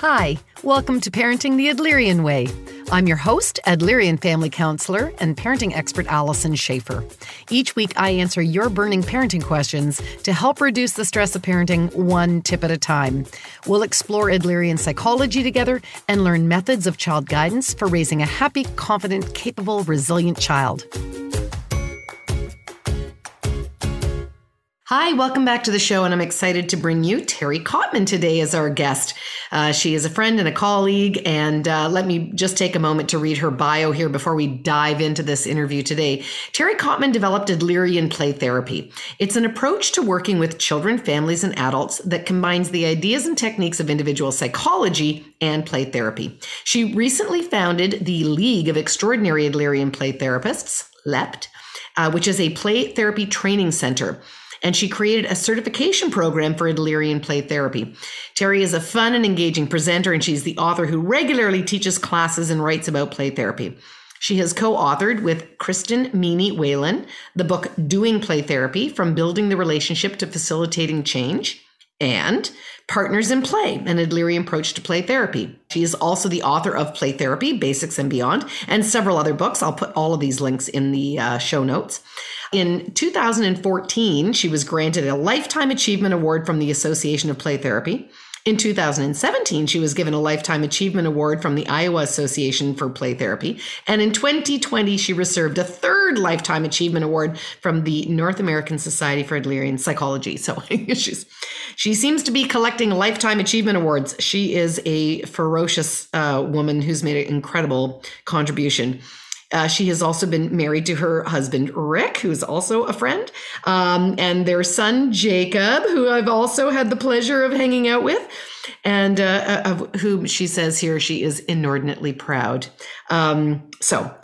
Hi, welcome to Parenting the Adlerian Way. I'm your host, Adlerian family counselor and parenting expert Allison Schaefer. Each week, I answer your burning parenting questions to help reduce the stress of parenting one tip at a time. We'll explore Adlerian psychology together and learn methods of child guidance for raising a happy, confident, capable, resilient child. Hi, welcome back to the show, and I'm excited to bring you Terry Kottman today as our guest. Uh, she is a friend and a colleague, and uh, let me just take a moment to read her bio here before we dive into this interview today. Terry Kottman developed Adlerian play therapy. It's an approach to working with children, families, and adults that combines the ideas and techniques of individual psychology and play therapy. She recently founded the League of Extraordinary Adlerian Play Therapists, LEPT, uh, which is a play therapy training center and she created a certification program for Adlerian play therapy. Terry is a fun and engaging presenter, and she's the author who regularly teaches classes and writes about play therapy. She has co authored with Kristin Meany-Walen the book Doing Play Therapy From Building the Relationship to Facilitating Change and Partners in Play, an Adlerian approach to play therapy. She is also the author of Play Therapy, Basics and Beyond, and several other books. I'll put all of these links in the uh, show notes. In 2014, she was granted a Lifetime Achievement Award from the Association of Play Therapy. In 2017, she was given a Lifetime Achievement Award from the Iowa Association for Play Therapy. And in 2020, she received a third Lifetime Achievement Award from the North American Society for Adlerian Psychology. So she's, she seems to be collecting Lifetime Achievement Awards. She is a ferocious uh, woman who's made an incredible contribution. Uh, she has also been married to her husband, Rick, who's also a friend, um, and their son, Jacob, who I've also had the pleasure of hanging out with, and uh, of whom she says here she is inordinately proud. Um, so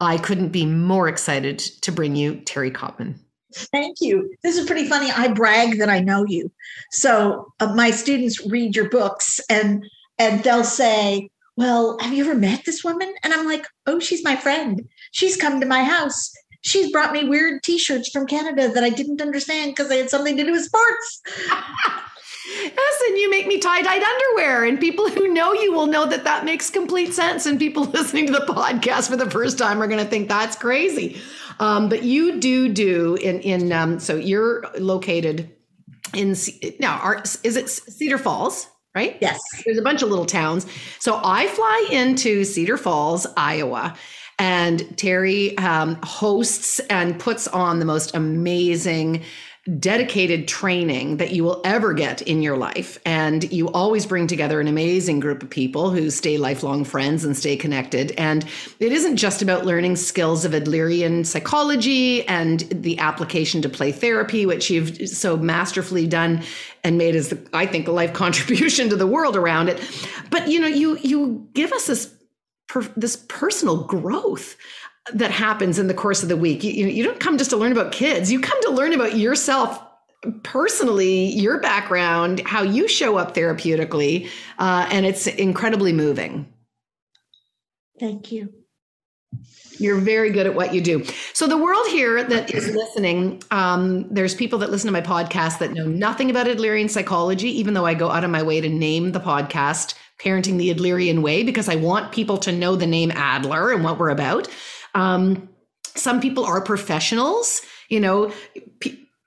I couldn't be more excited to bring you Terry Kottman. Thank you. This is pretty funny. I brag that I know you. So uh, my students read your books and and they'll say, well, have you ever met this woman? And I'm like, oh, she's my friend. She's come to my house. She's brought me weird t-shirts from Canada that I didn't understand because they had something to do with sports. yes, and you make me tie-dyed underwear. And people who know you will know that that makes complete sense. And people listening to the podcast for the first time are going to think that's crazy. Um, but you do do in in um, so you're located in now. Are, is it Cedar Falls? Right? Yes. There's a bunch of little towns. So I fly into Cedar Falls, Iowa, and Terry um, hosts and puts on the most amazing dedicated training that you will ever get in your life. And you always bring together an amazing group of people who stay lifelong friends and stay connected. And it isn't just about learning skills of Adlerian psychology and the application to play therapy, which you've so masterfully done and made as I think a life contribution to the world around it. But you know, you you give us this per, this personal growth that happens in the course of the week. You, you don't come just to learn about kids, you come to learn about yourself personally, your background, how you show up therapeutically, uh, and it's incredibly moving. Thank you. You're very good at what you do. So, the world here that is listening, um, there's people that listen to my podcast that know nothing about Adlerian psychology, even though I go out of my way to name the podcast Parenting the Adlerian Way, because I want people to know the name Adler and what we're about. Um, some people are professionals, you know,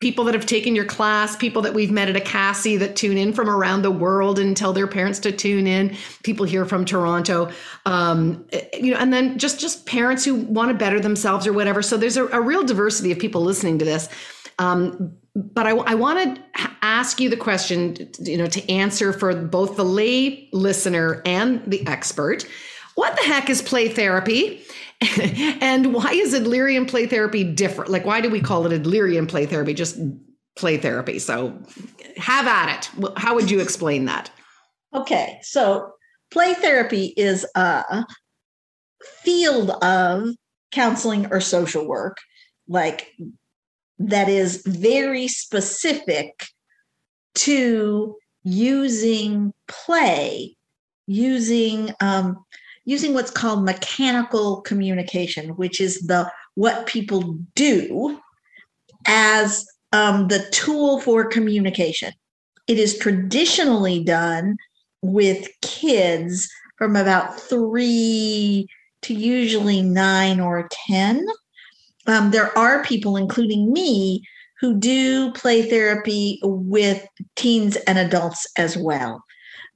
people that have taken your class, people that we've met at ICASSI that tune in from around the world and tell their parents to tune in, people here from Toronto, um, you know, and then just just parents who want to better themselves or whatever. So there's a, a real diversity of people listening to this. Um, but I, I want to ask you the question, you know, to answer for both the lay listener and the expert. What the heck is play therapy? and why is Adlerian play therapy different? Like, why do we call it Adlerian play therapy? Just play therapy. So, have at it. How would you explain that? Okay, so play therapy is a field of counseling or social work, like that is very specific to using play, using um, using what's called mechanical communication, which is the what people do as um, the tool for communication. It is traditionally done with kids from about three to usually nine or 10. Um, there are people, including me, who do play therapy with teens and adults as well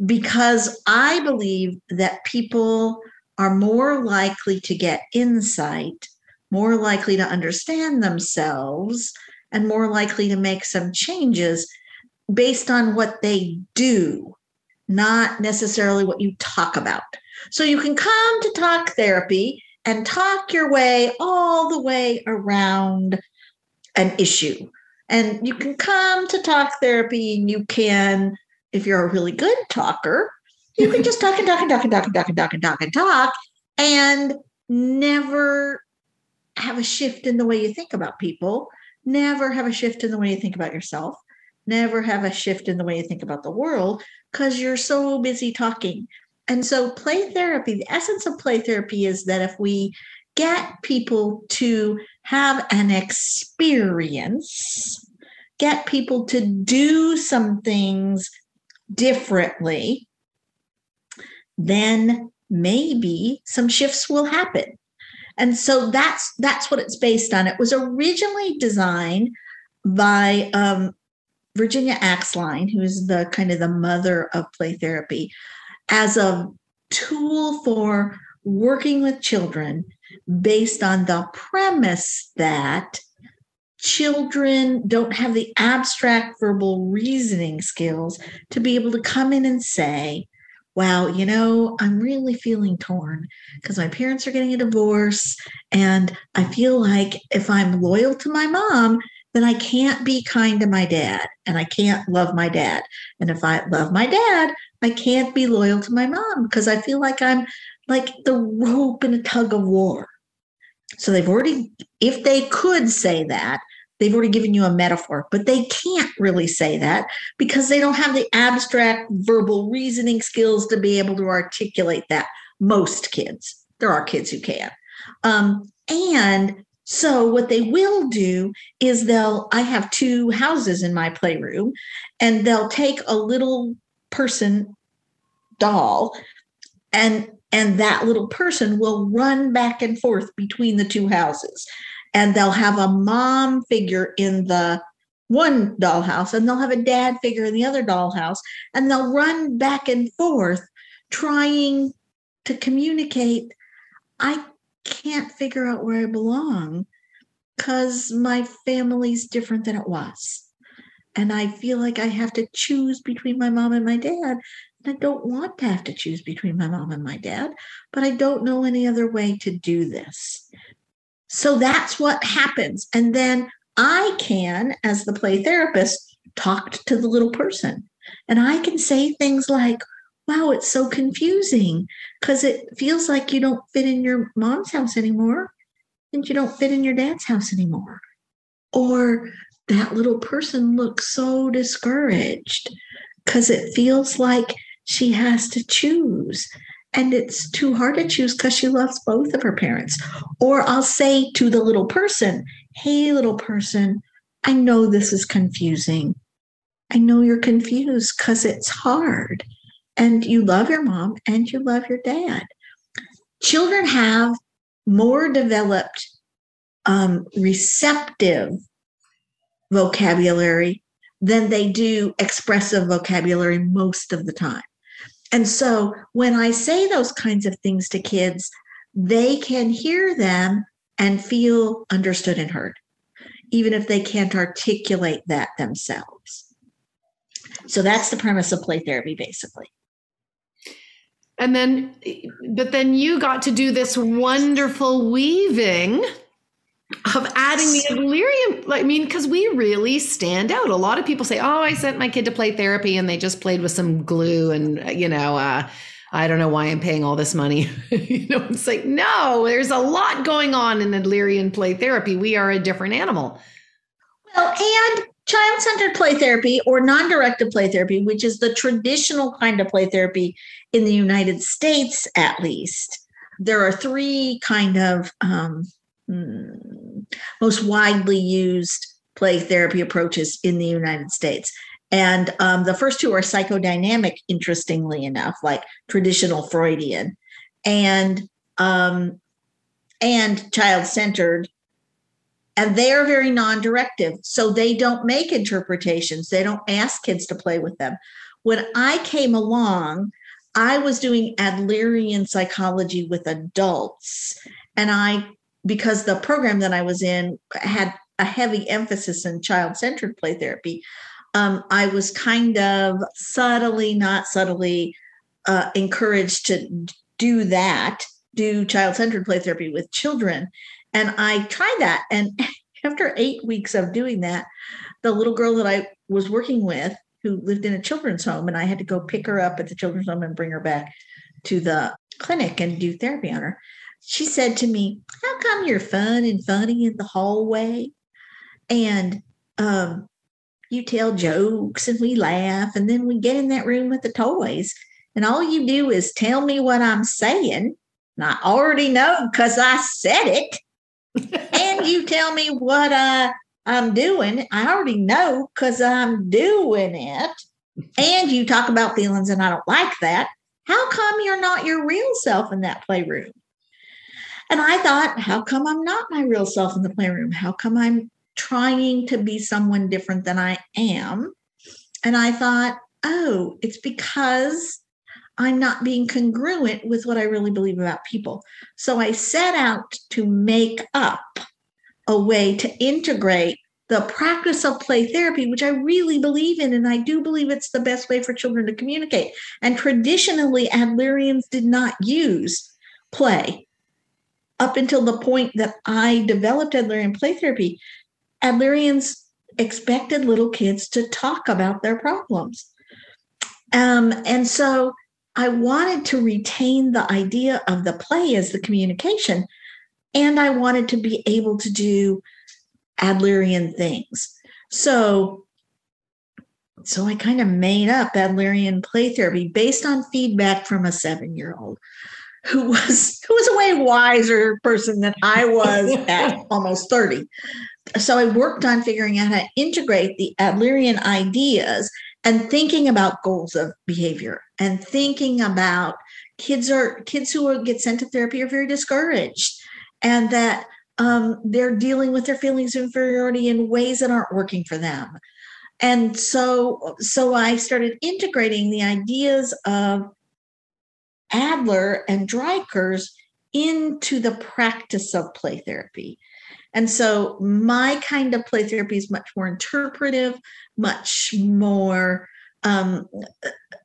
because I believe that people are more likely to get insight, more likely to understand themselves, and more likely to make some changes based on what they do, not necessarily what you talk about. So you can come to talk therapy and talk your way all the way around an issue. And you can come to talk therapy and you can if you're a really good talker, you can just talk and talk and talk and talk and talk and talk and talk and talk and never have a shift in the way you think about people, never have a shift in the way you think about yourself, never have a shift in the way you think about the world because you're so busy talking. And so, play therapy, the essence of play therapy is that if we get people to have an experience, get people to do some things differently, then maybe some shifts will happen. And so that's that's what it's based on. It was originally designed by um, Virginia Axline, who is the kind of the mother of play therapy, as a tool for working with children based on the premise that children don't have the abstract verbal reasoning skills to be able to come in and say, wow, you know, I'm really feeling torn because my parents are getting a divorce. And I feel like if I'm loyal to my mom, then I can't be kind to my dad and I can't love my dad. And if I love my dad, I can't be loyal to my mom because I feel like I'm like the rope in a tug of war. So they've already, if they could say that, they've already given you a metaphor, but they can't really say that because they don't have the abstract verbal reasoning skills to be able to articulate that. Most kids, there are kids who can. Um, and so what they will do is they'll, I have two houses in my playroom, and they'll take a little person doll and and that little person will run back and forth between the two houses and they'll have a mom figure in the one dollhouse and they'll have a dad figure in the other dollhouse and they'll run back and forth trying to communicate. I can't figure out where i belong because my family's different than it was. And i feel like i have to choose between my mom and my dad. And I don't want to have to choose between my mom and my dad, but I don't know any other way to do this. So that's what happens. And then I can, as the play therapist, talk to the little person. And I can say things like, wow, it's so confusing because it feels like you don't fit in your mom's house anymore. and you don't fit in your dad's house anymore. Or that little person looks so discouraged because it feels like she has to choose. And it's too hard to choose because she loves both of her parents. Or I'll say to the little person, Hey, little person, I know this is confusing. I know you're confused because it's hard. And you love your mom and you love your dad. Children have more developed um, receptive vocabulary than they do expressive vocabulary most of the time. And so when I say those kinds of things to kids, they can hear them and feel understood and heard, even if they can't articulate that themselves. So that's the premise of play therapy, basically. And then, but then you got to do this wonderful weaving of adding the Adlerian. I mean, because we really stand out. A lot of people say, "Oh, I sent my kid to play therapy, and they just played with some glue, and you know, uh, I don't know why I'm paying all this money." you know, it's like, no, there's a lot going on in Adlerian play therapy. We are a different animal. Well, and child centered play therapy or non directed play therapy, which is the traditional kind of play therapy in the United States, at least. There are three kind of um, Hmm. Most widely used play therapy approaches in the United States. And um, the first two are psychodynamic, interestingly enough, like traditional Freudian, and um, and child-centered, and they are very non-directive. So they don't make interpretations. They don't ask kids to play with them. When I came along, I was doing Adlerian psychology with adults, and I because the program that I was in had a heavy emphasis in child centered play therapy, um, I was kind of subtly, not subtly, uh, encouraged to do that, do child centered play therapy with children. And I tried that. And after eight weeks of doing that, the little girl that I was working with, who lived in a children's home, and I had to go pick her up at the children's home and bring her back to the clinic and do therapy on her she said to me, How come you're fun and funny in the hallway? And um, you tell jokes and we laugh, and then we get in that room with the toys, and all you do is tell me what I'm saying. And I already know because I said it. and you tell me what I, I'm doing. I already know because I'm doing it. And you talk about feelings, and I don't like that. How come you're not your real self in that playroom? And I thought, how come I'm not my real self in the playroom? How come I'm trying to be someone different than I am? And I thought, oh, it's because I'm not being congruent with what I really believe about people. So I set out to make up a way to integrate the practice of play therapy, which I really believe in, and I do believe it's the best way for children to communicate. And traditionally, Adlerians did not use play up until the point that I developed Adlerian play therapy, Adlerians expected little kids to talk about their problems. Um, and so I wanted to retain the idea of the play as the communication, and I wanted to be able to do Adlerian things. So, so I kind of made up Adlerian play therapy based on feedback from a seven year old who was who was a way wiser person than I was at almost 30. So I worked on figuring out how to integrate the Adlerian ideas and thinking about goals of behavior and thinking about kids are kids who get sent to therapy are very discouraged and that um, they're dealing with their feelings of inferiority in ways that aren't working for them and so so i started integrating the ideas of Adler and Dreikurs into the practice of play therapy. And so my kind of play therapy is much more interpretive, much more. Um,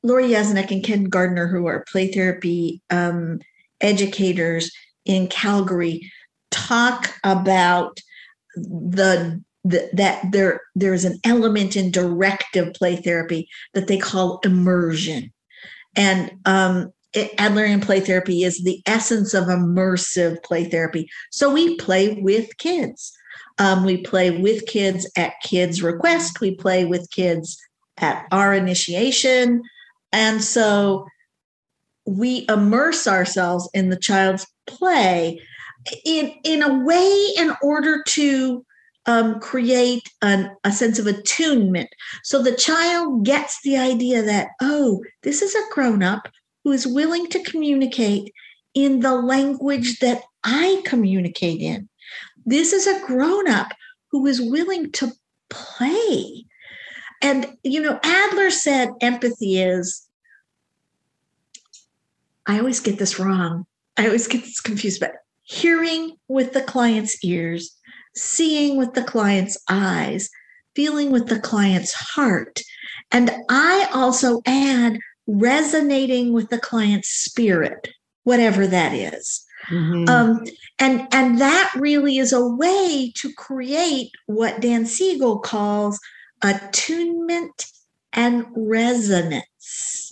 Lorie Yasenik and Ken Gardner, who are play therapy um, educators in Calgary, talk about the, the that there there's an element in directive play therapy that they call immersion, and um, Adlerian play therapy is the essence of immersive play therapy. So we play with kids. Um, we play with kids at kids' request. We play with kids at our initiation. And so we immerse ourselves in the child's play in, in a way in order to um, create an, a sense of attunement. So the child gets the idea that, oh, this is a grown up who is willing to communicate in the language that I communicate in. This is a grown up who is willing to play. And, you know, Adler said empathy is, I always get this wrong. I always get this confused, but hearing with the client's ears, seeing with the client's eyes, feeling with the client's heart. And I also add resonating with the client's spirit, whatever that is. Mm-hmm. Um, and and that really is a way to create what Dan Siegel calls attunement and resonance.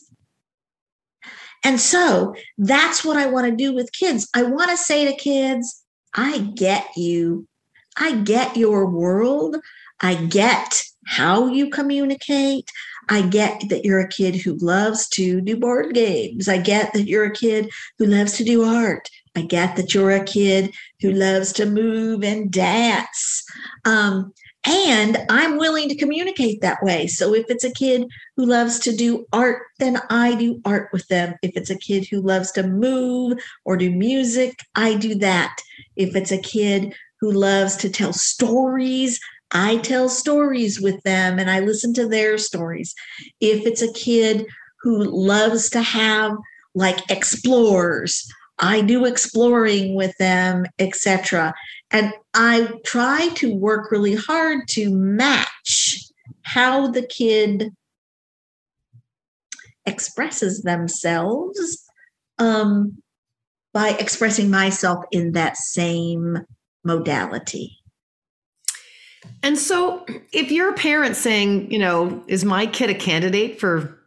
And so that's what I want to do with kids. I want to say to kids, I get you. I get your world. I get how you communicate. I get that you're a kid who loves to do board games. I get that you're a kid who loves to do art. I get that you're a kid who loves to move and dance. Um, and I'm willing to communicate that way. So if it's a kid who loves to do art, then I do art with them. If it's a kid who loves to move or do music, I do that. If it's a kid who loves to tell stories, I tell stories with them and I listen to their stories. If it's a kid who loves to have like explorers, I do exploring with them, etc. And I try to work really hard to match how the kid expresses themselves um, by expressing myself in that same modality. And so, if you're a parent saying, you know, is my kid a candidate for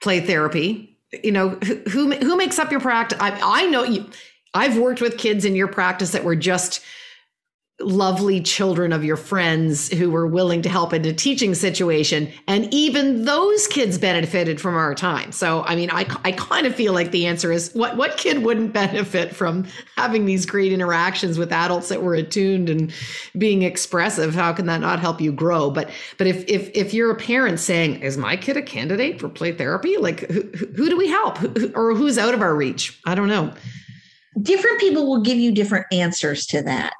play therapy? You know, who who makes up your practice? I, I know you. I've worked with kids in your practice that were just lovely children of your friends who were willing to help in a teaching situation. And even those kids benefited from our time. So i mean i, I kind of feel like the answer is what what kid wouldn't benefit from having these great interactions with adults that were attuned and being expressive? How can that not help you grow? But but if if if you're a parent saying is my kid a candidate for play therapy? Like who, who do we help? Who, or who's out of our reach? I don't know. Different people will give you different answers to that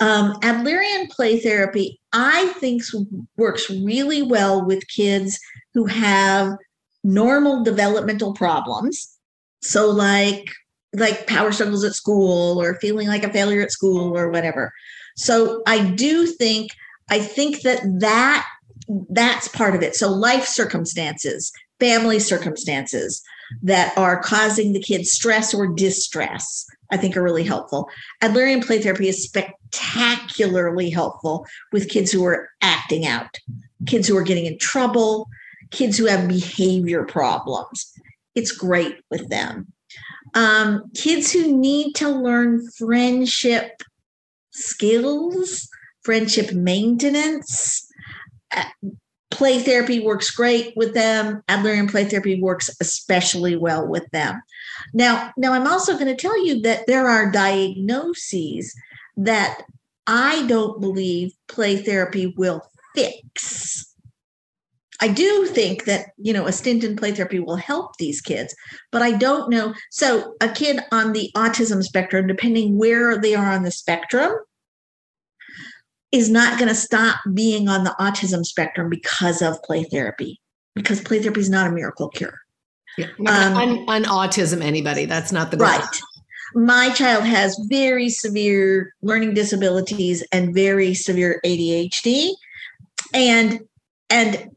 um, Adlerian play therapy, I think, works really well with kids who have normal developmental problems. So, like like power struggles at school or feeling like a failure at school or whatever. So, I do think I think that that that's part of it. So, life circumstances, family circumstances that are causing the kids stress or distress I think are really helpful. Adlerian play therapy is spectacularly helpful with kids who are acting out, kids who are getting in trouble, kids who have behavior problems. It's great with them. Um, kids who need to learn friendship skills, friendship maintenance, uh, play therapy works great with them. Adlerian play therapy works especially well with them. Now, now I'm also going to tell you that there are diagnoses that I don't believe play therapy will fix. I do think that, you know, a stint in play therapy will help these kids, but I don't know. So, a kid on the autism spectrum, depending where they are on the spectrum, is not going to stop being on the autism spectrum because of play therapy, because play therapy is not a miracle cure. Yeah. Um, on, on, autism, anybody. That's not the goal. Right. My child has very severe learning disabilities and very severe ADHD. And and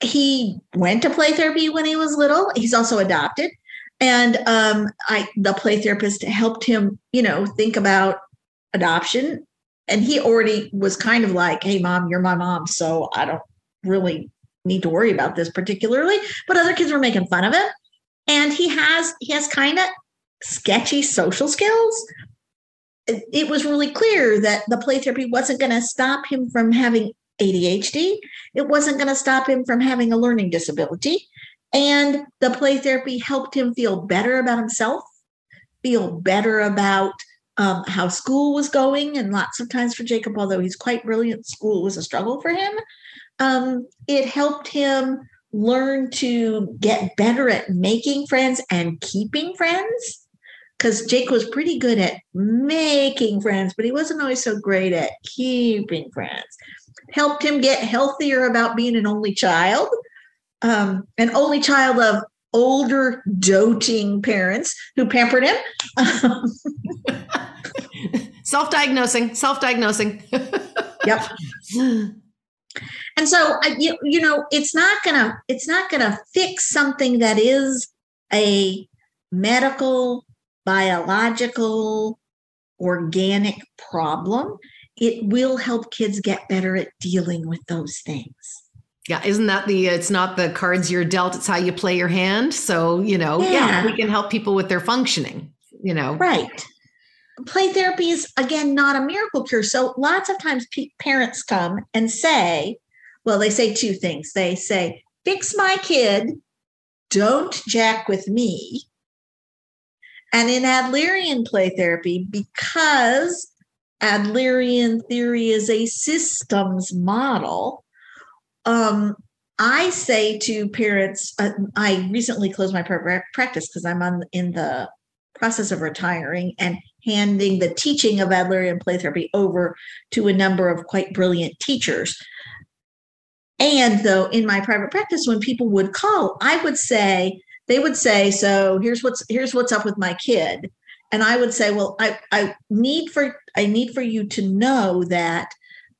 he went to play therapy when he was little. He's also adopted. And um, I the play therapist helped him, you know, think about adoption. And he already was kind of like, hey mom, you're my mom. So I don't really need to worry about this particularly. But other kids were making fun of him and he has he has kind of sketchy social skills it, it was really clear that the play therapy wasn't going to stop him from having ADHD. It wasn't going to stop him from having a learning disability. And the play therapy helped him feel better about himself, feel better about um, how school was going. And lots of times for Jacob, although he's quite brilliant, school was a struggle for him. Um, it helped him learn to get better at making friends and keeping friends because Jake was pretty good at making friends, but he wasn't always so great at keeping friends. Helped him get healthier about being an only child, um, an only child of older, doting parents who pampered him. self diagnosing, self diagnosing. yep. And so, you, you know, it's not gonna it's not gonna fix something that is a medical biological, organic problem, it will help kids get better at dealing with those things. Yeah, isn't that the it's not the cards you're dealt, it's how you play your hand. So, you know, yeah, yeah we can help people with their functioning, you know. Right. Play therapy is again not a miracle cure. So, lots of times p- parents come and say, well, they say two things. They say, "Fix my kid, don't jack with me." And in Adlerian play therapy, because Adlerian theory is a systems model, um, I say to parents, uh, I recently closed my practice because I'm on in the process of retiring and handing the teaching of Adlerian play therapy over to a number of quite brilliant teachers. And though in my private practice, when people would call, I would say, they would say, "So here's what's here's what's up with my kid," and I would say, "Well, I I need for I need for you to know that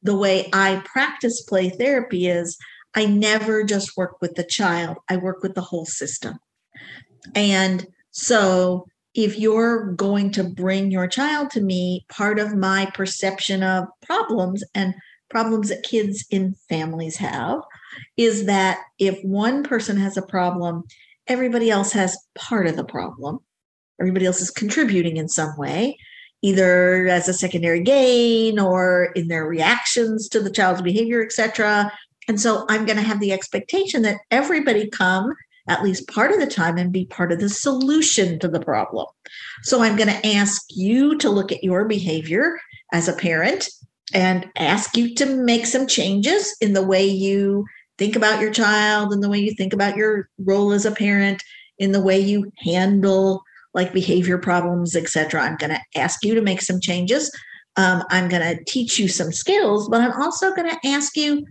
the way I practice play therapy is I never just work with the child; I work with the whole system, and so." If you're going to bring your child to me, part of my perception of problems and problems that kids in families have is that if one person has a problem everybody else has part of the problem. Everybody else is contributing in some way, either as a secondary gain or in their reactions to the child's behavior, etc. And so I'm going to have the expectation that everybody come at least part of the time and be part of the solution to the problem. So I'm going to ask you to look at your behavior as a parent and ask you to make some changes in the way you think about your child and the way you think about your role as a parent in the way you handle like behavior problems etc i'm going to ask you to make some changes. Um, i'm going to teach you some skills but i'm also going to ask you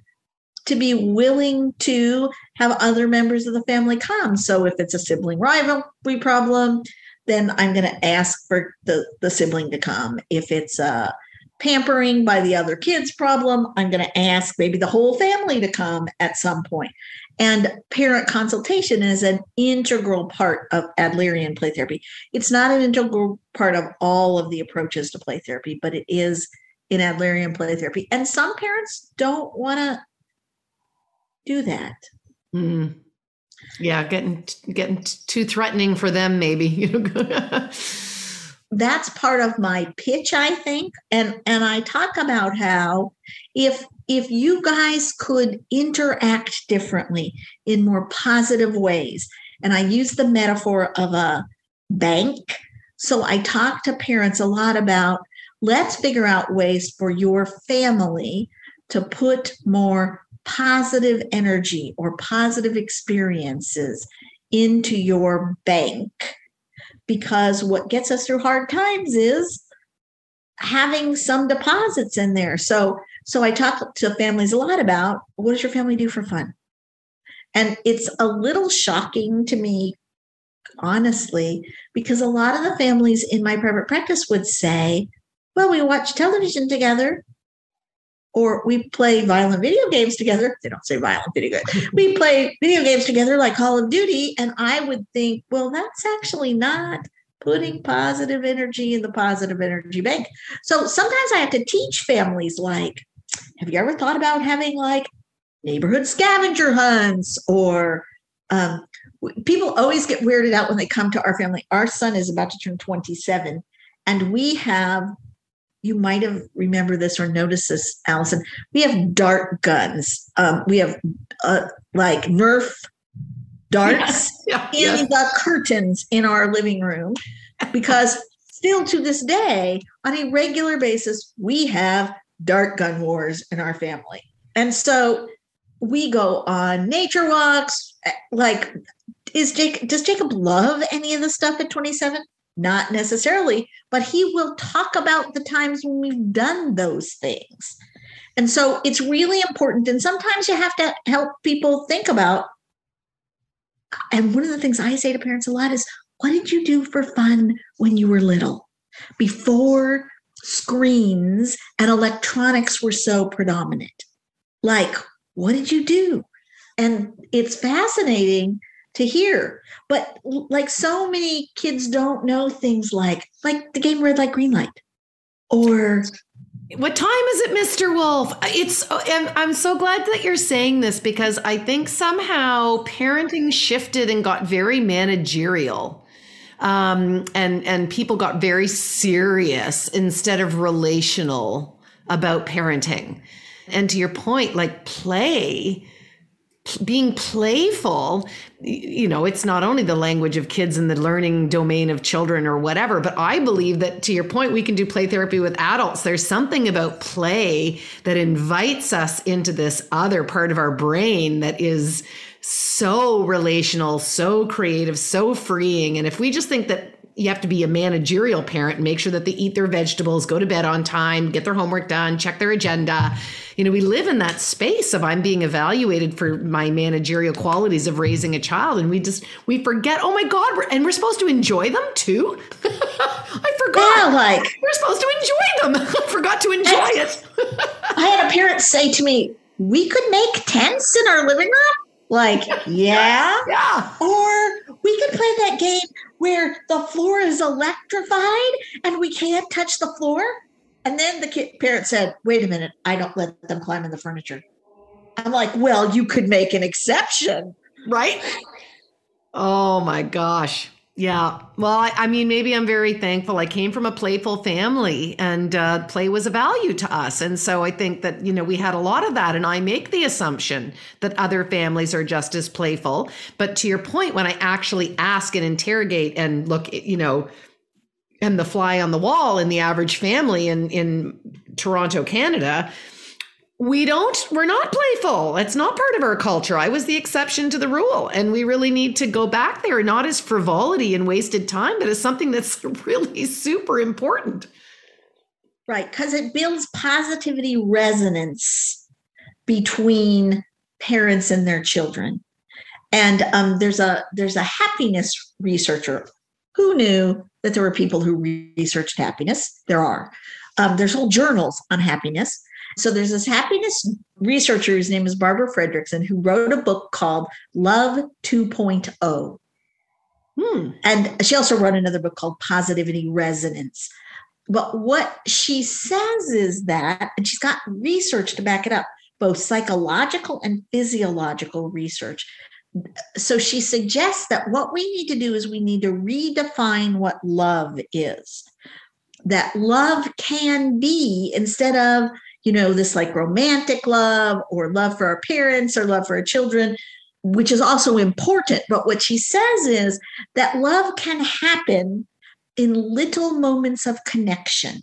to be willing to have other members of the family come. So if it's a sibling rivalry problem then i'm going to ask for the, the sibling to come. If it's a pampering by the other kids problem. I'm going to ask maybe the whole family to come at some point. And parent consultation is an integral part of Adlerian play therapy. It's not an integral part of all of the approaches to play therapy, but it is in Adlerian play therapy. And some parents don't want to do that. Mm. Yeah, getting getting too threatening for them, maybe. that's part of my pitch i think. And and i talk about how if if you guys could interact differently in more positive ways and i use the metaphor of a bank. So i talk to parents a lot about let's figure out ways for your family to put more positive energy or positive experiences into your bank because what gets us through hard times is having some deposits in there. So so I talk to families a lot about what does your family do for fun? And it's a little shocking to me honestly because a lot of the families in my private practice would say, well, we watch television together or we play violent video games together. They don't say violent video games. we play video games together like Call of Duty. And I would think, well, that's actually not putting positive energy in the positive energy bank. So sometimes I have to teach families like, have you ever thought about having like neighborhood scavenger hunts or um, people always get weirded out when they come to our family. Our son is about to turn 27, and we have, you might have remember this or noticed this, Allison. We have dart guns. Um, we have uh, like Nerf darts Yeah, in yes. the curtains in our living room because still to this day, on a regular basis, we have dart gun wars in our family. And so we go on nature walks. eh, Like, is Jake, does Jacob love any of the stuff at 27? Not necessarily, but he will talk about the times when we've done those things. And so it's really important. And sometimes you have to help people think about and one of the things I say to parents a lot is, what did you do for fun when you were little? Before screens and electronics were so predominant. Like, what did you do? And it's fascinating to hear. But like so many kids don't know things like like the game red light, green light. Or What time is it, Mr. Wolf? It's and I'm so glad that you're saying this because I think somehow parenting shifted and got very managerial. Um, and and people got very serious instead of relational about parenting. And to your point, like play, being playful, you know, it's not only the language of kids in the learning domain of children or whatever, but I believe that to your point, we can do play therapy with adults. There's something about play that invites us into this other part of our brain that is so relational, so creative, so freeing. And if we just think that you have to be a managerial parent and make sure that they eat their vegetables, go to bed on time, get their homework done, check their agenda. You know, we live in that space of I'm being evaluated for my managerial qualities of raising a child. And we just, we forget, oh my God, we're, and we're supposed to enjoy them too. I forgot. yeah, like We're supposed to enjoy them. I forgot to enjoy it. I had a parent say to me, we could make tents in our living room. Like, yeah. yeah. Or we could play that game where the floor is electrified and we can't touch the floor. And then the kid, parent said, wait a minute, I don't let them climb in the furniture. I'm like, well, you could make an exception. Right? Oh my gosh. Yeah. Well, I, I mean, maybe I'm very thankful. I came from a playful family and uh, play was a value to us. And so I think that, you know, we had a lot of that. And I make the assumption that other families are just as playful. But to your point, when I actually ask and interrogate and look, you know, and the fly on the wall in the average family in, in Toronto, Canada, we don't we're not playful it's not part of our culture i was the exception to the rule and we really need to go back there not as frivolity and wasted time but as something that's really super important Right. Because it builds positivity resonance between parents and their children. And um, there's a there's a happiness researcher who knew that there were people who researched happiness. There are. Um, there's whole journals on happiness. So there's this happiness researcher whose name is Barbara Fredrickson who wrote a book called Love 2.0. hmm. And she also wrote another book called Positivity Resonance. But what she says is that, and she's got research to back it up, both psychological and physiological research. So she suggests that what we need to do is we need to redefine what love is. That love can be, instead of, you know, this like romantic love or love for our parents or love for our children, which is also important. But what she says is that love can happen in little moments of connection.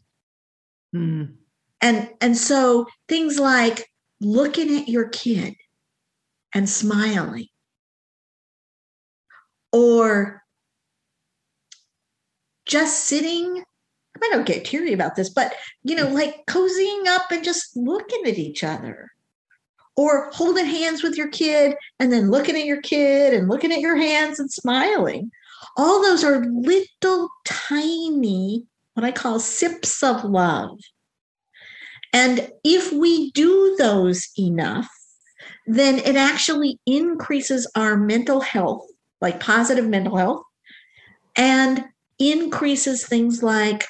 Hmm. And and so things like looking at your kid and smiling or just sitting I don't get teary about this, but you know, mm. like cozying up and just looking at each other. Or holding hands with your kid and then looking at your kid and looking at your hands and smiling. All those are little tiny, what I call sips of love. And if we do those enough, then it actually increases our mental health, like positive mental health, and increases things like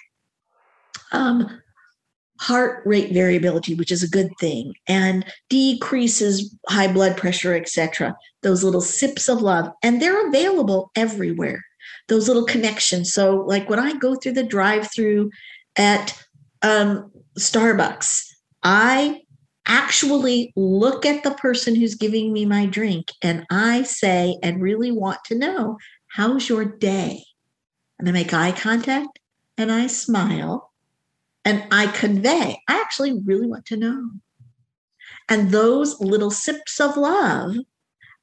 um, heart rate variability, which is a good thing, and decreases high blood pressure, etc. Those little sips of love, and they're available everywhere. Those little connections. So, like when I go through the drive-through at um, Starbucks, I actually look at the person who's giving me my drink and I say, and really want to know, how's your day? And I make eye contact and I smile and I convey, I actually really want to know. And those little sips of love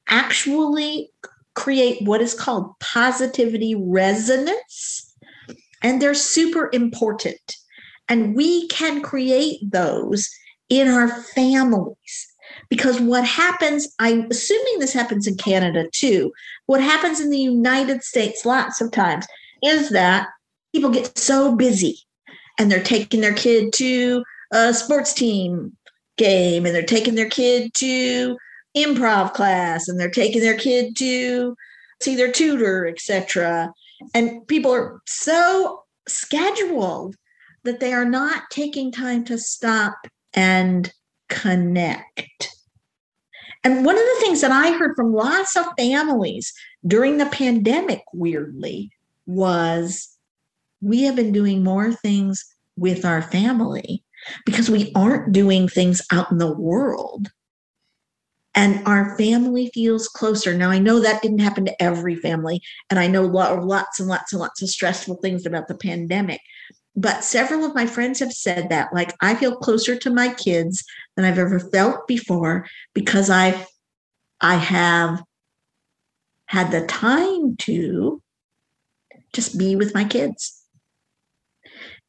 actually create what is called positivity resonance. And they're super important. And we can create those in our families. Because what happens, I'm assuming this happens in Canada too, what happens in the United States lots of times is that people get so busy and they're taking their kid to a sports team game and they're taking their kid to improv class and they're taking their kid to see their tutor etc and people are so scheduled that they are not taking time to stop and connect. And one of the things that i heard from lots of families during the pandemic weirdly was we have been doing more things with our family because we aren't doing things out in the world. And our family feels closer. Now, I know that didn't happen to every family, and I know lots and lots and lots of stressful things about the pandemic. But several of my friends have said that, like, I feel closer to my kids than I've ever felt before because I've I have had the time to just be with my kids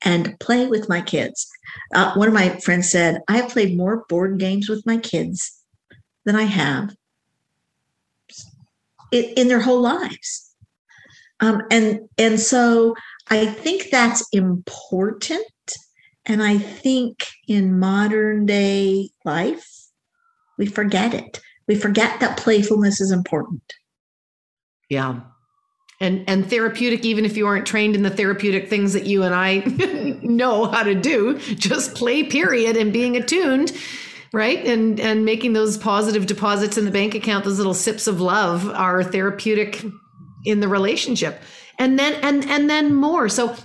and play with my kids. Uh, one of my friends said, I have played more board games with my kids than I have in, in their whole lives. Um, and and so I think that's important. And I think in modern day life, we forget it. We forget that playfulness is important. Yeah and and therapeutic even if you aren't trained in the therapeutic things that you and I know how to do just play period and being attuned right? And and making those positive deposits in the bank account those little sips of love are therapeutic in the relationship. And then and and then more. So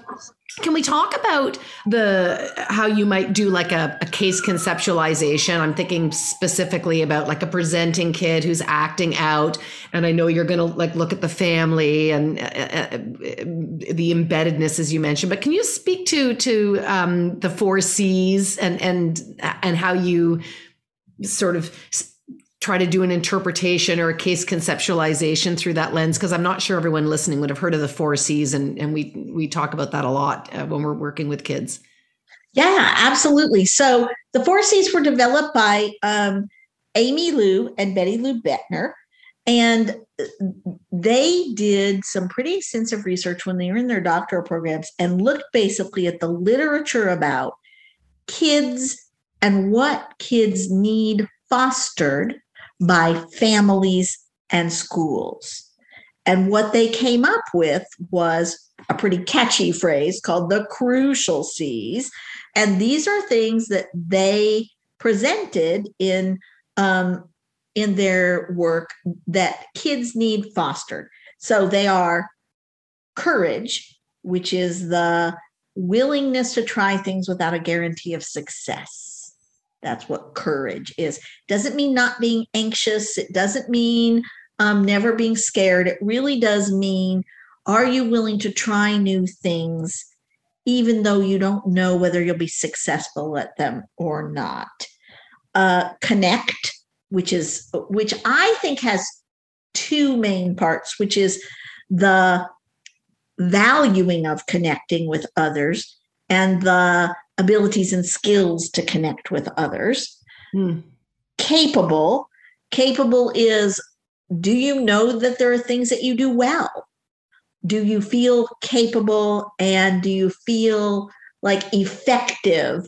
can we talk about the how you might do like a, a, case conceptualization? I'm thinking specifically about like a presenting kid who's acting out, and I know you're going to like look at the family and uh, uh, the embeddedness as you mentioned. But can you speak to to um, the four C's and and and how you sort of try to do an interpretation or a case conceptualization through that lens because i'm not sure everyone listening would have heard of the four c's and, and we we talk about that a lot uh, when we're working with kids. Yeah absolutely. So the four c's were developed by um, amy lew and betty lou bettner and they did some pretty extensive research when they were in their doctoral programs and looked basically at the literature about kids and what kids need fostered by families and schools. And what they came up with was a pretty catchy phrase called the crucial C's. And these are things that they presented in um, in their work that kids need fostered. So they are courage, which is the willingness to try things without a guarantee of success that's what courage is. Doesn't mean not being anxious. It doesn't mean um, never being scared. It really does mean are you willing to try new things, even though you don't know whether you'll be successful at them or not? Uh, connect, which is which I think has two main parts, which is the valuing of connecting with others and the abilities and skills to connect with others. Mm. Capable. Capable is do you know that there are things that you do well? Do you feel capable and do you feel like effective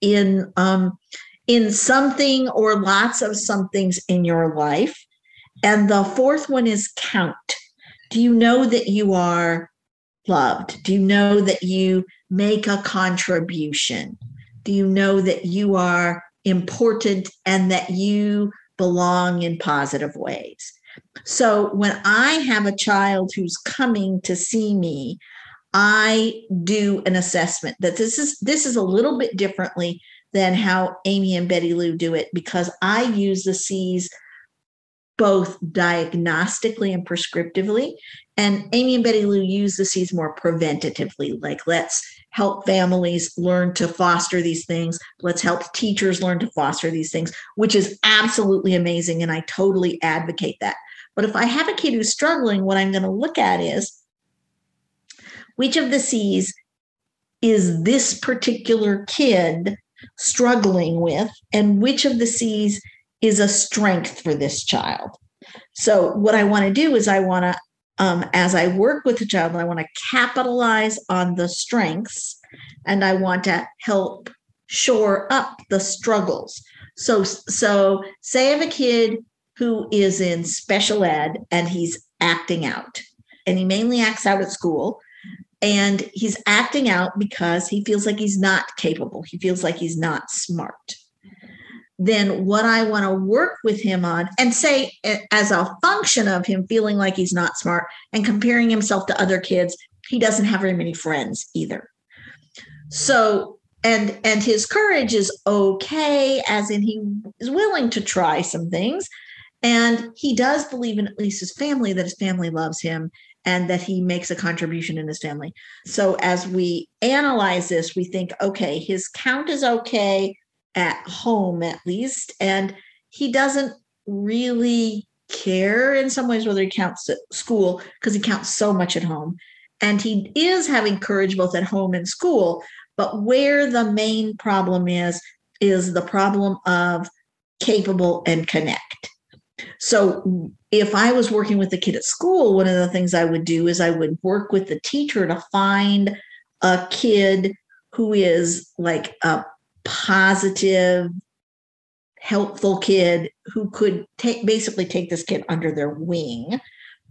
in um, in something or lots of somethings in your life? And the fourth one is count. Do you know that you are loved? Do you know that you make a contribution? Do you know that you are important and that you belong in positive ways? So when I have a child who's coming to see me, I do an assessment that this is this is a little bit differently than how Amy and Betty Lou do it because I use the C's both diagnostically and prescriptively. And Amy and Betty Lou use the C's more preventatively, like let's help families learn to foster these things. Let's help teachers learn to foster these things, which is absolutely amazing. And I totally advocate that. But if I have a kid who's struggling, what I'm going to look at is which of the C's is this particular kid struggling with, and which of the C's is a strength for this child. So, what I want to do is, I want to, um, as I work with the child, I want to capitalize on the strengths and I want to help shore up the struggles. So, so say I have a kid who is in special ed and he's acting out, and he mainly acts out at school and he's acting out because he feels like he's not capable he feels like he's not smart then what i want to work with him on and say as a function of him feeling like he's not smart and comparing himself to other kids he doesn't have very many friends either. So and and his courage is okay as in he is willing to try some things. And he does believe in at least his family that his family loves him and that he makes a contribution in his family. So as we analyze this, we think, okay, his count is okay at home at least, and he doesn't really care in some ways whether he counts at school because he counts so much at home. And he is having courage both at home and school. But where the main problem is, is the problem of capable and connect. So if I was working with a kid at school, one of the things I would do is I would work with the teacher to find a kid who is like a positive, helpful kid who could take basically take this kid under their wing.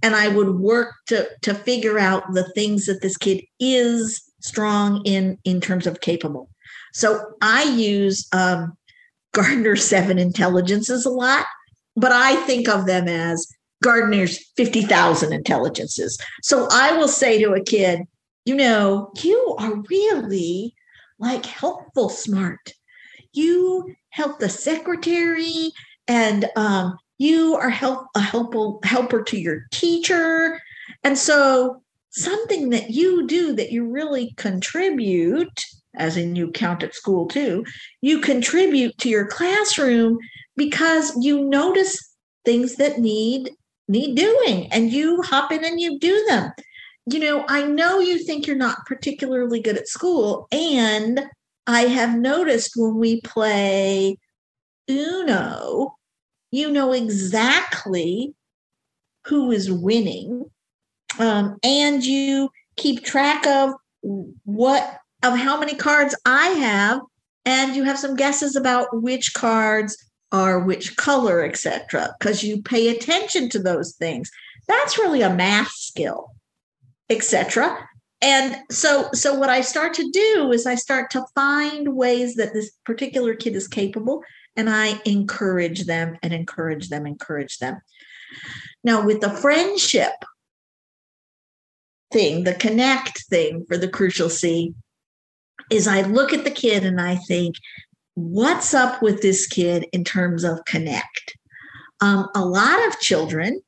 And I would work to to figure out the things that this kid is strong in in terms of capable. So I use um, Gardner Seven Intelligences a lot but I think of them as Gardner's 50,000 intelligences. So I will say to a kid, you know, you are really like helpful smart. You help the secretary and um, you are help a helpful helper to your teacher. And so something that you do that you really contribute, as in you count at school too, you contribute to your classroom because you notice things that need need doing and you hop in and you do them you know i know you think you're not particularly good at school and i have noticed when we play uno you know exactly who is winning um, and you keep track of what of how many cards i have and you have some guesses about which cards are which color, etc., because you pay attention to those things. That's really a math skill, etc. And so, so what I start to do is I start to find ways that this particular kid is capable, and I encourage them and encourage them, encourage them. Now, with the friendship thing, the connect thing for the crucial C, is I look at the kid and I think, what's up with this kid in terms of connect. Um, a lot of children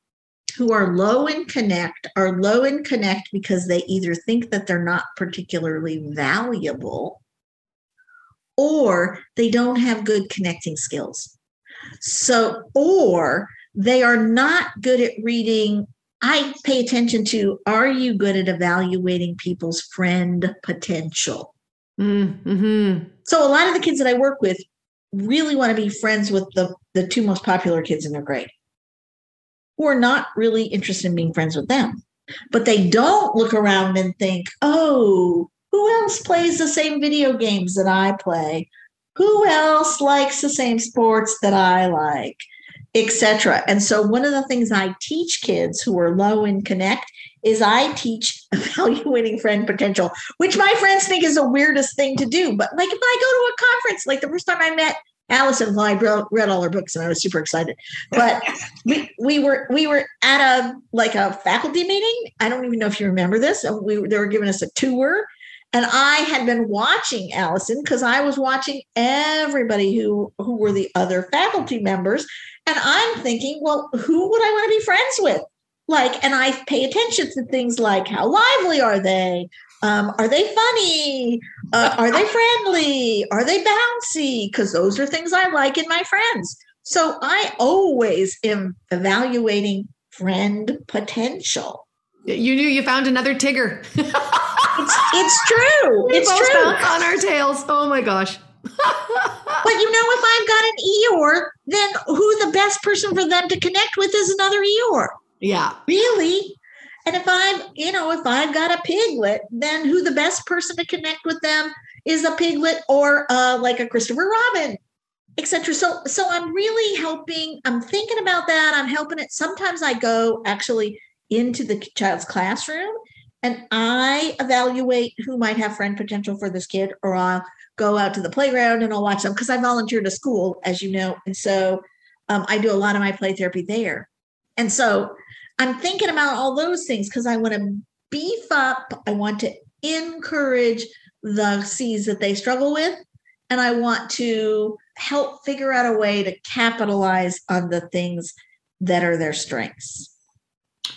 who are low in connect are low in connect because they either think that they're not particularly valuable or they don't have good connecting skills. So, or they are not good at reading. I pay attention to are you good at evaluating people's friend potential? Mm-hmm. So a lot of the kids that I work with really want to be friends with the, the two most popular kids in their grade who are not really interested in being friends with them. But they don't look around and think, oh, who else plays the same video games that I play? Who else likes the same sports that I like? Etc. And so one of the things I teach kids who are low in connect is I teach evaluating friend potential, which my friends think is the weirdest thing to do. But like if I go to a conference, like the first time I met Allison, I read all her books and I was super excited. But we we were we were at a like a faculty meeting. I don't even know if you remember this. Uh, we they were giving us a tour, and I had been watching Allison because I was watching everybody who who were the other faculty members, and I'm thinking, well, who would I want to be friends with? Like, and I pay attention to things like how lively are they? Um, are they funny? Uh, are they friendly? Are they bouncy? Because those are things I like in my friends. So I always am evaluating friend potential. You knew you found another Tigger. it's, it's true. We it's both true. on our tails. Oh my gosh. but you know, if I've got an Eeyore, then who the best person for them to connect with is another Eeyore. Yeah. Really? And if I'm, you know, if I've got a piglet, then who the best person to connect with them is a piglet or uh, like a Christopher Robin, etc. So, so I'm really helping. I'm thinking about that. I'm helping it. Sometimes I go actually into the child's classroom and I evaluate who might have friend potential for this kid, or I'll go out to the playground and I'll watch them because I volunteered to school, as you know, and so um, I do a lot of my play therapy there. And so I'm thinking about all those things because I want to beef up, I want to encourage the C's that they struggle with, and I want to help figure out a way to capitalize on the things that are their strengths.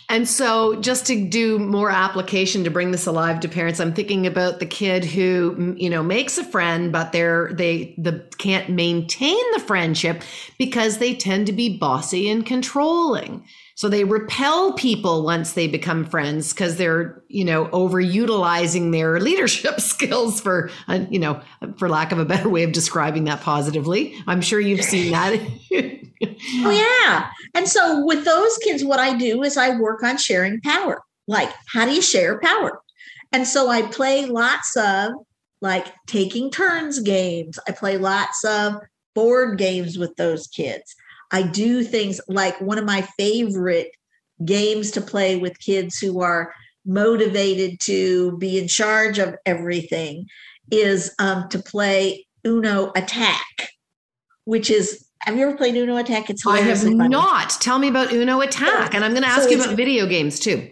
And so, just to do more application to bring this alive to parents, I'm thinking about the kid who, you know, makes a friend, but they're they the can't maintain the friendship because they tend to be bossy and controlling. So they repel people once they become friends because they're, you know, overutilizing their leadership skills for, uh, you know, for lack of a better way of describing that positively. I'm sure you've seen that. oh, yeah. And so with those kids, what I do is I work on sharing power. Like, how do you share power? And so I play lots of like taking turns games. I play lots of board games with those kids. I do things like one of my favorite games to play with kids who are motivated to be in charge of everything is um, to play Uno Attack, which is have you ever played Uno Attack? It's I have funny. not. Tell me about Uno Attack, and I'm going to ask so you about video games too.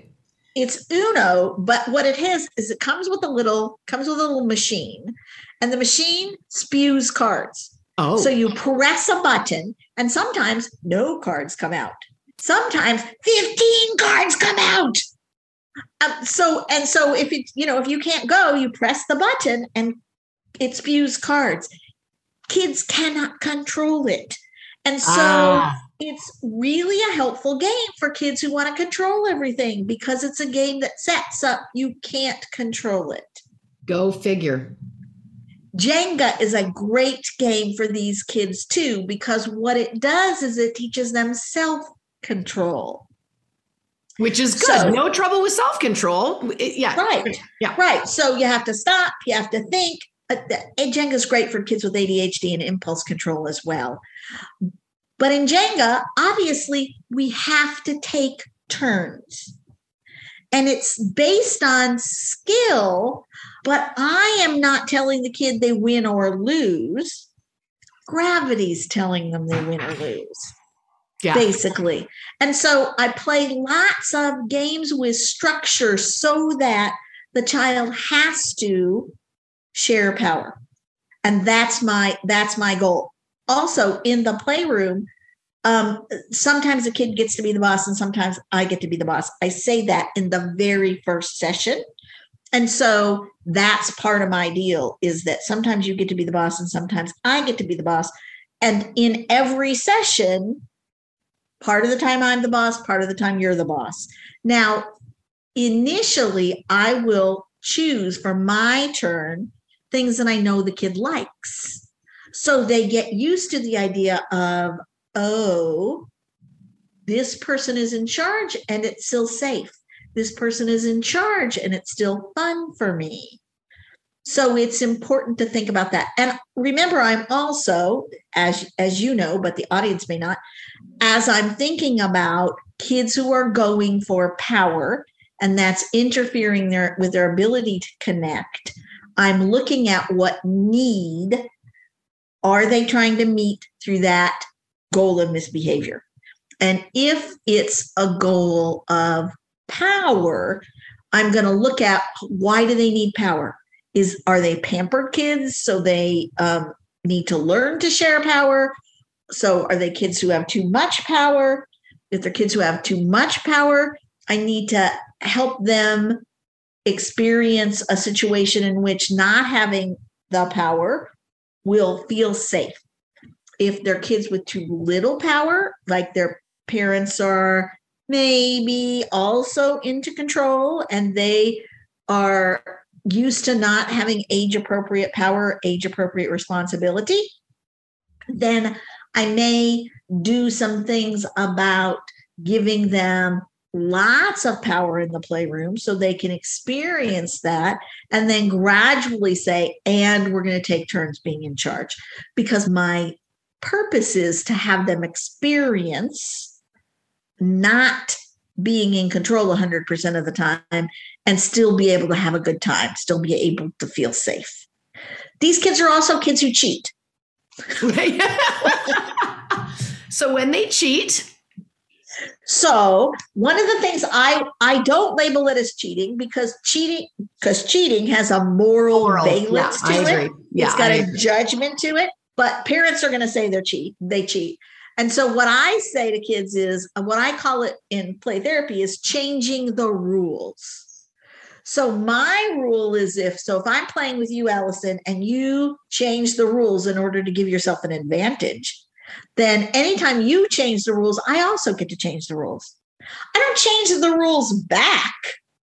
It's Uno, but what it has is it comes with a little comes with a little machine, and the machine spews cards. Oh. So you press a button, and sometimes no cards come out. Sometimes 15 cards come out. Um, so and so if it you know if you can't go, you press the button and it spews cards. Kids cannot control it. And so ah. it's really a helpful game for kids who want to control everything because it's a game that sets up you can't control it. Go figure. Jenga is a great game for these kids too, because what it does is it teaches them self control. Which is good. So, no trouble with self control. Yeah. Right. Yeah. Right. So you have to stop, you have to think. Jenga is great for kids with ADHD and impulse control as well. But in Jenga, obviously, we have to take turns and it's based on skill, but I am not telling the kid they win or lose. Gravity's telling them they win or lose. Yeah. Basically. And so I play lots of games with structure so that the child has to share power. And that's my that's my goal. Also in the playroom, um, sometimes a kid gets to be the boss and sometimes I get to be the boss. I say that in the very first session. And so that's part of my deal is that sometimes you get to be the boss and sometimes I get to be the boss. And in every session, part of the time I'm the boss, part of the time you're the boss. Now, initially, I will choose for my turn things that I know the kid likes. So they get used to the idea of, oh, this person is in charge and it's still safe. This person is in charge and it's still fun for me. So it's important to think about that. And remember, I'm also, as, as you know, but the audience may not, as I'm thinking about kids who are going for power and that's interfering their, with their ability to connect, I'm looking at what need are they trying to meet through that goal of misbehavior. And if it's a goal of power, I'm going to look at why do they need power? Is are they pampered kids so they um, need to learn to share power? So are they kids who have too much power? If they're kids who have too much power, I need to help them experience a situation in which not having the power will feel safe. If they're kids with too little power, like their parents are maybe also into control and they are used to not having age appropriate power, age appropriate responsibility, then I may do some things about giving them lots of power in the playroom so they can experience that and then gradually say, and we're going to take turns being in charge. Because my purpose is to have them experience not being in control 100% of the time and still be able to have a good time, still be able to feel safe. These kids are also kids who cheat. so when they cheat, so one of the things I I don't label it as cheating because cheating because cheating has a moral, moral valence yeah, to it. Yeah, it's got I a agree. judgment to it. But parents are going to say they're cheat. They cheat. And so what I say to kids is uh, what I call it in play therapy is changing the rules. So my rule is if so if I'm playing with you Allison and you change the rules in order to give yourself an advantage, then anytime you change the rules, I also get to change the rules. I don't change the rules back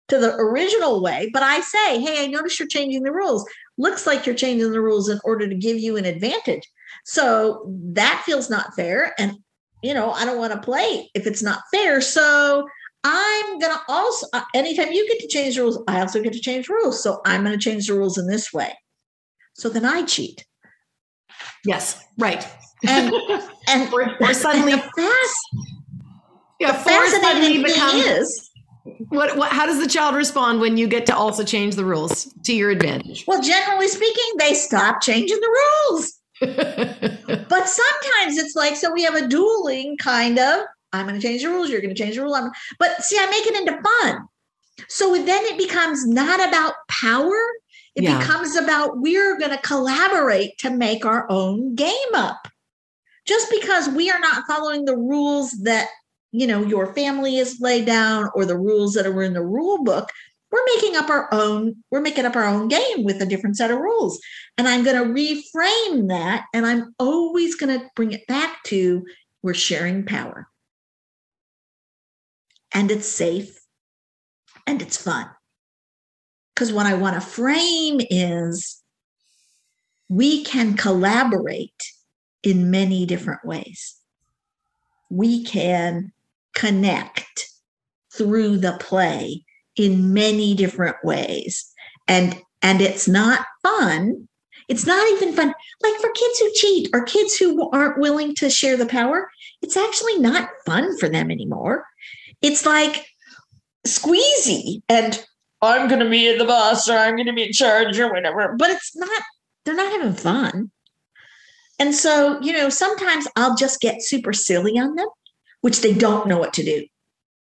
to the original way, but I say, hey, I notice you're changing the rules. Looks like you're changing the rules in order to give you an advantage. So that feels not fair. And, you know, I don't want to play if it's not fair. So I'm going to also, uh, anytime you get to change the rules, I also get to change rules. So I'm going to change the rules in this way. So then I cheat. Yes, right and and or, or suddenly fast. Yeah, fascinating thing is what, what how does the child respond when you get to also change the rules to your advantage? Well, generally speaking, they stop changing the rules. but sometimes it's like so we have a dueling kind of I'm going to change the rules, you're going to change the rule. I'm, but see, I make it into fun. So then it becomes not about power. It yeah. becomes about we're going to collaborate to make our own game up just because we are not following the rules that you know your family has laid down or the rules that are in the rule book we're making up our own we're making up our own game with a different set of rules. And i'm going to reframe that and i'm always going to bring it back to we're sharing power. And it's safe and it's fun. Because what i want to frame is we can collaborate in many different ways. We can connect through the play in many different ways. And and it's not fun. It's not even fun. Like for kids who cheat or kids who aren't willing to share the power, it's actually not fun for them anymore. It's like squeezy and I'm going to be the boss or I'm going to be in charge or whatever. But it's not, they're not having fun. And so, you know, sometimes I'll just get super silly on them, which they don't know what to do.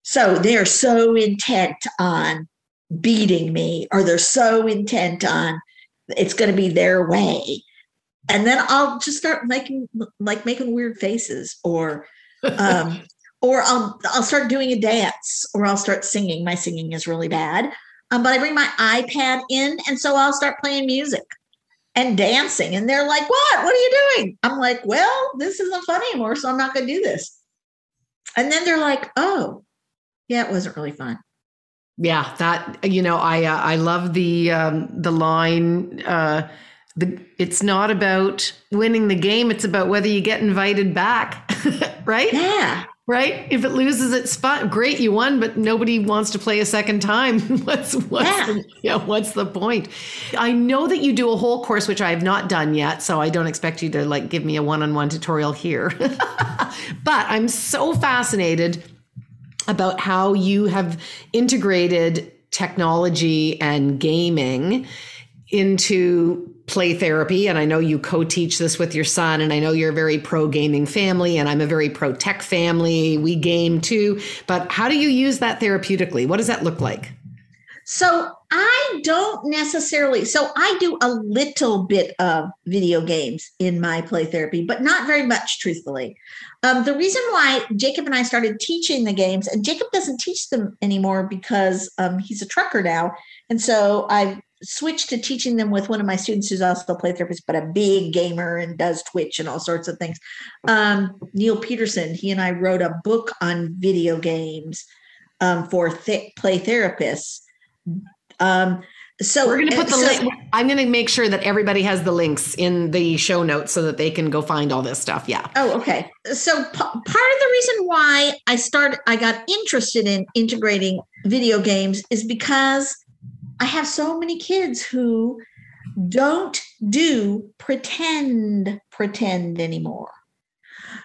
So they're so intent on beating me, or they're so intent on it's going to be their way. And then I'll just start making like making weird faces or um or I'll I'll start doing a dance or I'll start singing. My singing is really bad. Um, but I bring my iPad in and so I'll start playing music and dancing. And they're like, What? What are you doing? I'm like, Well, this isn't fun anymore. So I'm not going to do this. And then they're like, Oh, yeah, it wasn't really fun. Yeah, that you know, I uh, I love the um, the line. Uh, the it's not about winning the game; it's about whether you get invited back, right? Yeah, right? If it loses its spot, great, you won, but nobody wants to play a second time. what's what's yeah. The, yeah, what's the point? I know that you do a whole course which I have not done yet, so I don't expect you to like give me a one-on-one tutorial here. but I'm so fascinated about how you have integrated technology and gaming into play therapy. And I know you co teach this with your son, and I know you're a very pro gaming family, and I'm a very pro tech family. We game too. But how do you use that therapeutically? What does that look like? So I don't necessarily. So I do a little bit of video games in my play therapy, but not very much, truthfully. Um, the reason why Jacob and I started teaching the games, and Jacob doesn't teach them anymore because um, he's a trucker now, and so I've switched to teaching them with one of my students who's also a play therapist, but a big gamer and does Twitch and all sorts of things. Um, Neil Peterson, he and I wrote a book on video games um, for th- play therapists. Um, so we're going to put the so, link. I'm going to make sure that everybody has the links in the show notes so that they can go find all this stuff. Yeah. Oh, okay. So p- part of the reason why I started, I got interested in integrating video games is because I have so many kids who don't do pretend pretend anymore.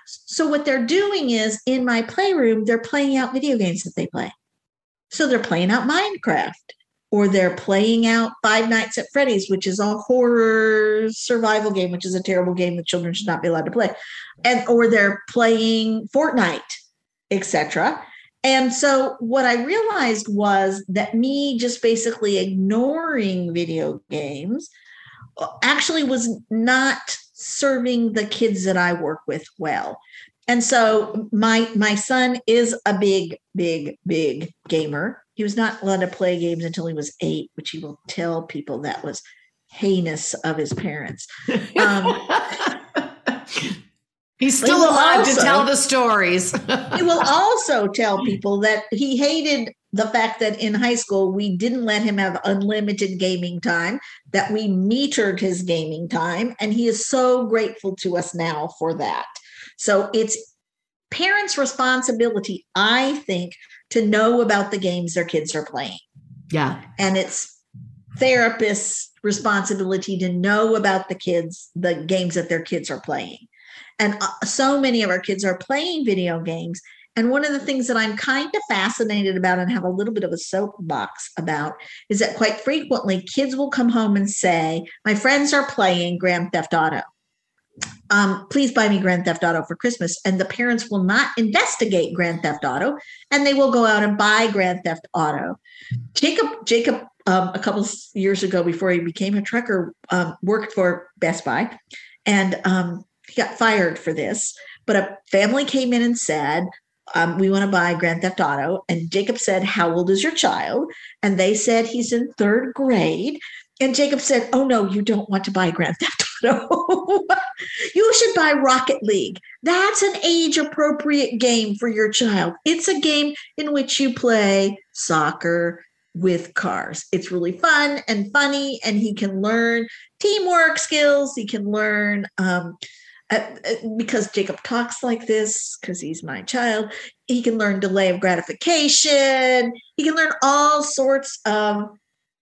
So what they're doing is in my playroom, they're playing out video games that they play. So they're playing out Minecraft or they're playing out Five Nights at Freddy's, which is a horror survival game, which is a terrible game that children should not be allowed to play. And or they're playing Fortnite, etc. And so what I realized was that me just basically ignoring video games actually was not serving the kids that I work with well. And so my my son is a big big big gamer. He was not allowed to play games until he was 8, which he will tell people that was heinous of his parents. Um, He's still alive also, to tell the stories. he will also tell people that he hated the fact that in high school we didn't let him have unlimited gaming time, that we metered his gaming time, and he is so grateful to us now for that. So it's parents' responsibility, I think, to know about the games their kids are playing. Yeah. And it's therapists' responsibility to know about the kids, the games that their kids are playing. And uh, so many of our kids are playing video games. And one of the things that I'm kind of fascinated about and have a little bit of a soapbox about is that quite frequently kids will come home and say, My friends are playing Grand Theft Auto. Um, please buy me Grand Theft Auto for Christmas. And the parents will not investigate Grand Theft Auto and they will go out and buy Grand Theft Auto. Jacob, Jacob, um, a couple years ago before he became a trucker, um, worked for Best Buy. And um, he got fired for this, but a family came in and said, um, we want to buy Grand Theft Auto. And Jacob said, How old is your child? And they said, He's in third grade. And Jacob said, Oh, no, you don't want to buy Grand Theft Auto. you should buy Rocket League. That's an age appropriate game for your child. It's a game in which you play soccer with cars. It's really fun and funny, and he can learn teamwork skills. He can learn, um, uh, uh, because Jacob talks like this, because he's my child, he can learn delay of gratification. He can learn all sorts of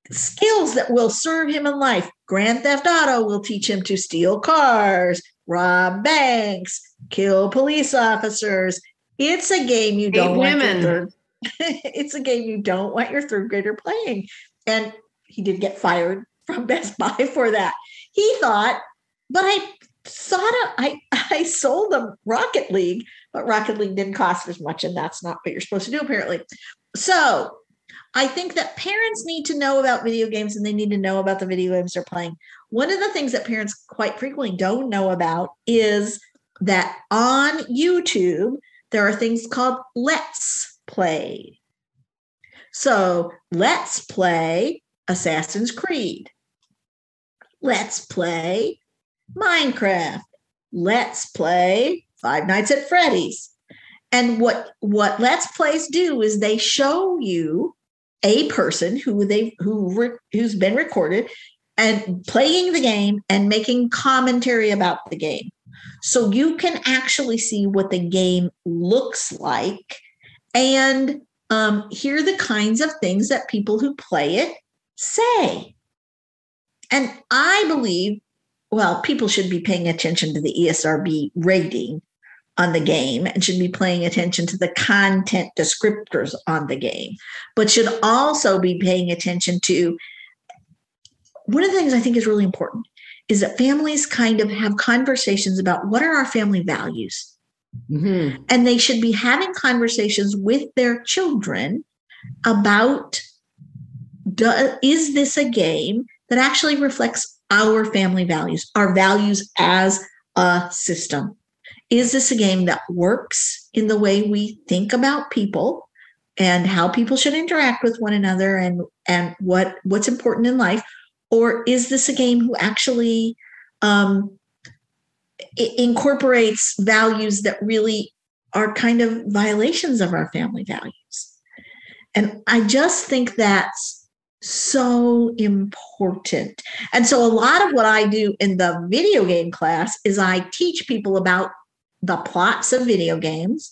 skills that will serve him in life. Grand Theft Auto will teach him to steal cars, rob banks, kill police officers. It's a game you don't want women. Third, it's a game you don't want your third grader playing. And he did get fired from Best Buy for that. He thought, but I thought of, I I sold them Rocket League, but Rocket League didn't cost as much, and that's not what you're supposed to do apparently. So I think that parents need to know about video games and they need to know about the video games they're playing. One of the things that parents quite frequently don't know about is that on YouTube there are things called Let's Play. So let's play Assassin's Creed. Let's play Minecraft. Let's play Five Nights at Freddy's. And what what Let's Plays do is they show you a person who they who re, who's been recorded and playing the game and making commentary about the game. So you can actually see what the game looks like and um, hear the kinds of things that people who play it say. And I believe well, people should be paying attention to the ESRB rating, on the game and should be paying attention to the content descriptors on the game, but should also be paying attention to one of the things I think is really important is that families kind of have conversations about what are our family values. Mm-hmm. And they should be having conversations with their children about do, is this a game that actually reflects our family values, our values as a system? Is this a game that works in the way we think about people and how people should interact with one another and and what what's important in life? Or is this a game who actually um, incorporates values that really are kind of violations of our family values? And I just think that's so important. And so, a lot of what I do in the video game class is I teach people about the plots of video games.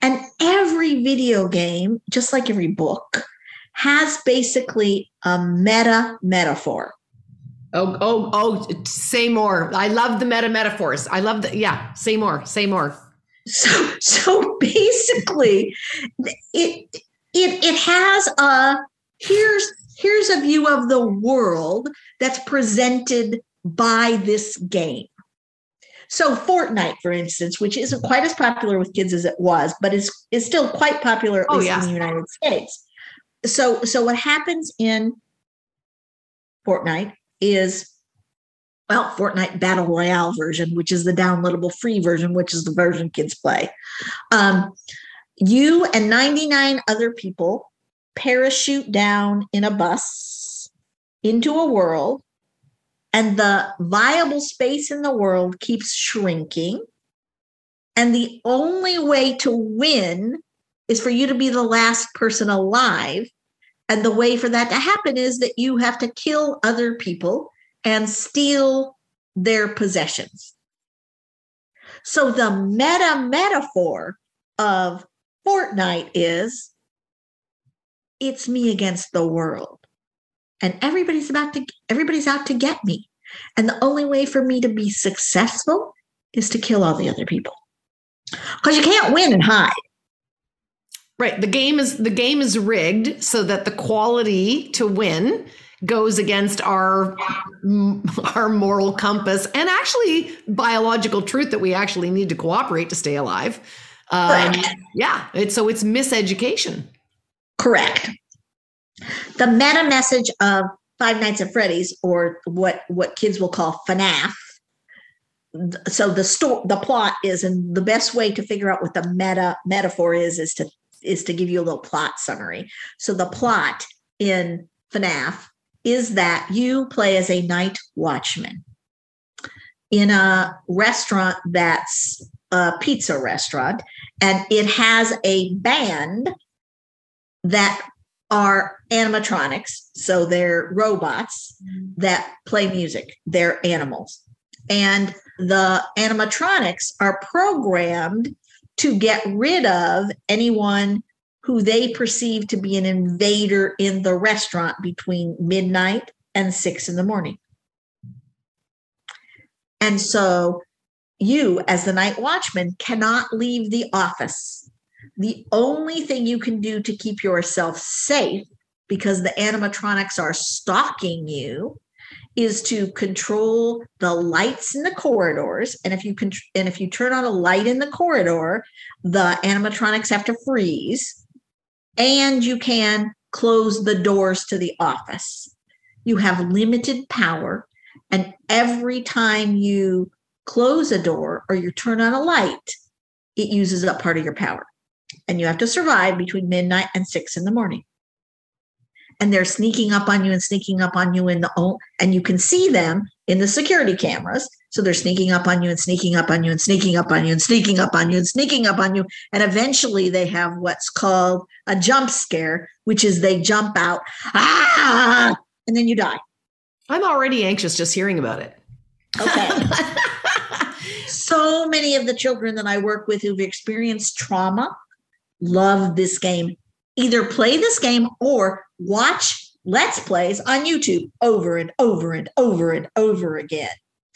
And every video game, just like every book, has basically a meta metaphor. Oh, oh, oh, say more. I love the meta metaphors. I love the, yeah, say more, say more. So, so basically, it, it, it has a, here's, here's a view of the world that's presented by this game. So Fortnite, for instance, which isn't quite as popular with kids as it was, but is is still quite popular at oh, least yeah. in the United States so so what happens in Fortnite is well, Fortnite Battle Royale version, which is the downloadable free version, which is the version kids play. Um, you and 99 other people parachute down in a bus into a world, and the viable space in the world keeps shrinking. And the only way to win is for you to be the last person alive and the way for that to happen is that you have to kill other people and steal their possessions. So the meta metaphor of Fortnite is it's me against the world. And everybody's about to everybody's out to get me. And the only way for me to be successful is to kill all the other people. Because you can't win and hide. Right. The game is the game is rigged so that the quality to win goes against our our moral compass and actually biological truth that we actually need to cooperate to stay alive. Um, yeah, it's so it's miseducation. Correct. The meta message of Five Nights at Freddy's, or what what kids will call FNAF. So the store, the plot is, and the best way to figure out what the meta metaphor is, is to is to give you a little plot summary. So the plot in FNAF is that you play as a night watchman in a restaurant that's a pizza restaurant, and it has a band that are animatronics. So they're robots mm-hmm. that play music, they're animals. And the animatronics are programmed to get rid of anyone who they perceive to be an invader in the restaurant between midnight and six in the morning. And so you, as the night watchman, cannot leave the office. The only thing you can do to keep yourself safe, because the animatronics are stalking you, is to control the lights in the corridors. And if you can and if you turn on a light in the corridor the animatronics have to freeze. And you can close the doors to the office. You have limited power. And every time you close a door or you turn on a light it uses up part of your power and you have to survive between midnight and 6 in the morning. And they're sneaking up on you and sneaking up on you in the oh, and you can see them in the security cameras. So they're sneaking up on you and sneaking up on you and sneaking up on you and sneaking up on you and sneaking up on you. And eventually they have what's called a jump scare which is they jump out ah! and then you die. I'm already anxious just hearing about it. Okay. So many of the children that i work with who've experienced trauma love this game either play this game or watch let's plays on YouTube over and over and over and over again.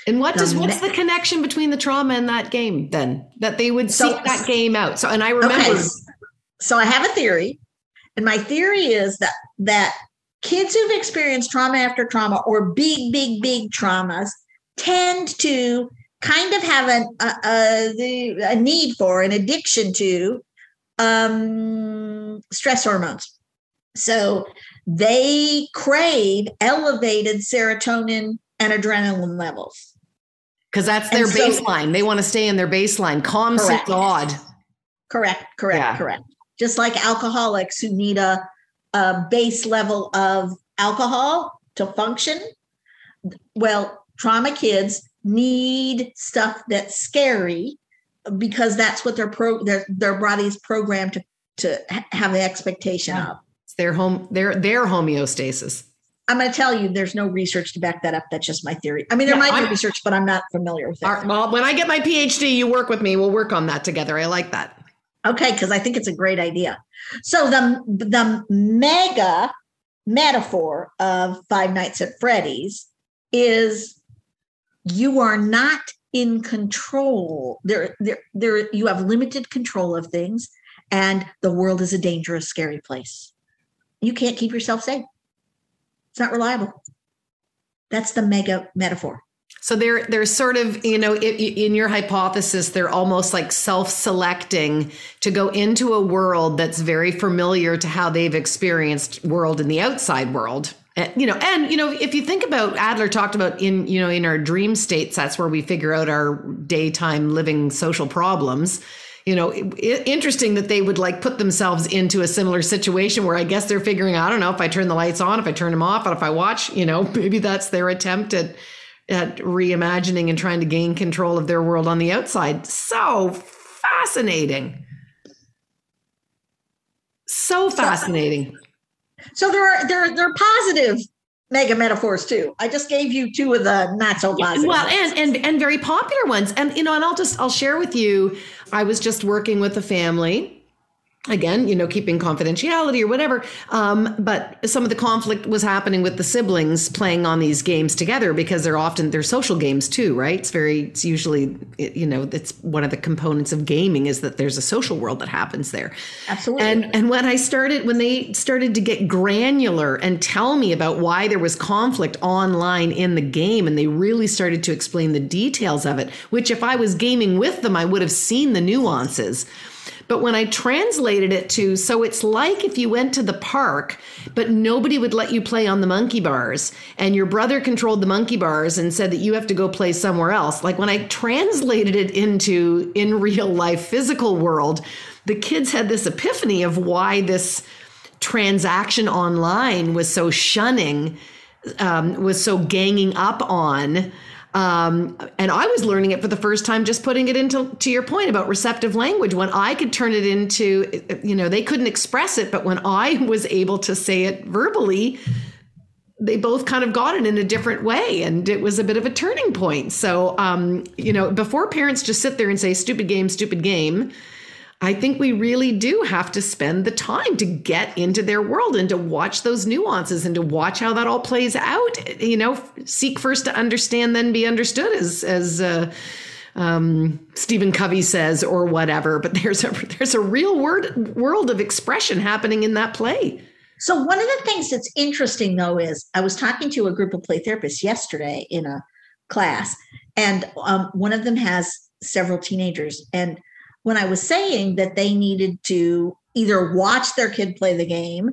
And what does what's the connection between the trauma and that game then? That they would So- seek that game out. So and I remember Okay. So I have a theory, and my theory is that that kids who've experienced trauma after trauma or big, big, big traumas tend to kind of have an, a, a, the- a need for an addiction to um, stress hormones. So they crave elevated serotonin and adrenaline levels. because that's their so- baseline. They want to stay in their baseline. Calm, Correct. God. Correct, correct, Yeah. correct. Just like alcoholics who need a, a base level of alcohol to function. Well, trauma kids need stuff that's scary because that's what their pro their their body's programmed to to have the expectation Yeah. of. It's their home their their homeostasis. I'm going to tell you, there's no research to back that up. That's just my theory. I mean, there Yeah, might be I'm- research, but I'm not familiar with it. Right, well, when I get my PhD, you work with me. We'll work on that together. I like that. Okay, because I think it's a great idea. So the the mega metaphor of Five Nights at Freddy's is you are not in control. There, there, there. You have limited control of things, and the world is a dangerous, scary place. You can't keep yourself safe. It's not reliable. That's the mega metaphor. So they're they're sort of you know in your hypothesis they're almost like self-selecting to go into a world that's very familiar to how they've experienced world in the outside world. And, you know, and you know, if you think about Adler talked about in you know in our dream states, that's where we figure out our daytime living social problems. You know, i- i- interesting that they would like put themselves into a similar situation where I guess they're figuring, I don't know, if I turn the lights on, if I turn them off, and if I watch, you know, maybe that's their attempt at at reimagining and trying to gain control of their world on the outside. So fascinating. So fascinating. So there are there are, there are positive mega metaphors too. I just gave you two of the not so positive. Well, and and and very popular ones. And you know, and I'll just I'll share with you. I was just working with a family. Again, you know, keeping confidentiality or whatever. Um, but some of the conflict was happening with the siblings playing on these games together because they're often they're social games too, right? It's very it's usually you know it's one of the components of gaming is that there's a social world that happens there. Absolutely. And and when I started when they started to get granular and tell me about why there was conflict online in the game and they really started to explain the details of it, which if I was gaming with them I would have seen the nuances. But when I translated it to, so it's like if you went to the park, but nobody would let you play on the monkey bars, and your brother controlled the monkey bars and said that you have to go play somewhere else. Like when I translated it into in real life physical world, the kids had this epiphany of why this transaction online was so shunning, um, was so ganging up on. Um, and I was learning it for the first time, just putting it into to your point about receptive language. When I could turn it into, you know, they couldn't express it, but when I was able to say it verbally, they both kind of got it in a different way, and it was a bit of a turning point. So, um, you know, before parents just sit there and say "stupid game, stupid game," I think we really do have to spend the time to get into their world and to watch those nuances and to watch how that all plays out. You know, seek first to understand, then be understood, as as uh, um, Stephen Covey says, or whatever. But there's a there's a real word world of expression happening in that play. So one of the things that's interesting though is I was talking to a group of play therapists yesterday in a class, and um, one of them has several teenagers. And when I was saying that they needed to either watch their kid play the game,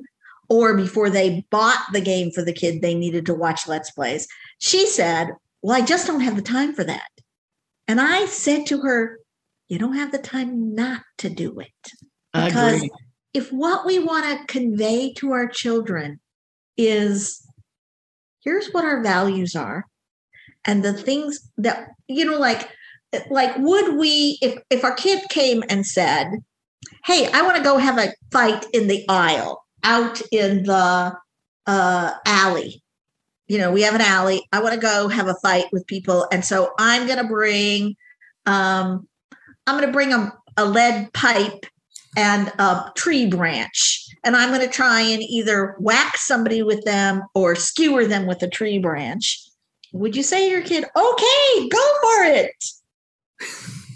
or before they bought the game for the kid, they needed to watch Let's Plays, she said, "Well, I just don't have the time for that." And I said to her, "You don't have the time not to do it." Because if what we want to convey to our children is here's what our values are and the things that you know like like would we if if our kid came and said hey i want to go have a fight in the aisle out in the uh alley you know we have an alley i want to go have a fight with people and so i'm going to bring um i'm going to bring a, a lead pipe and a tree branch. And I'm going to try and either whack somebody with them or skewer them with a tree branch. would you say to your kid, okay, go for it?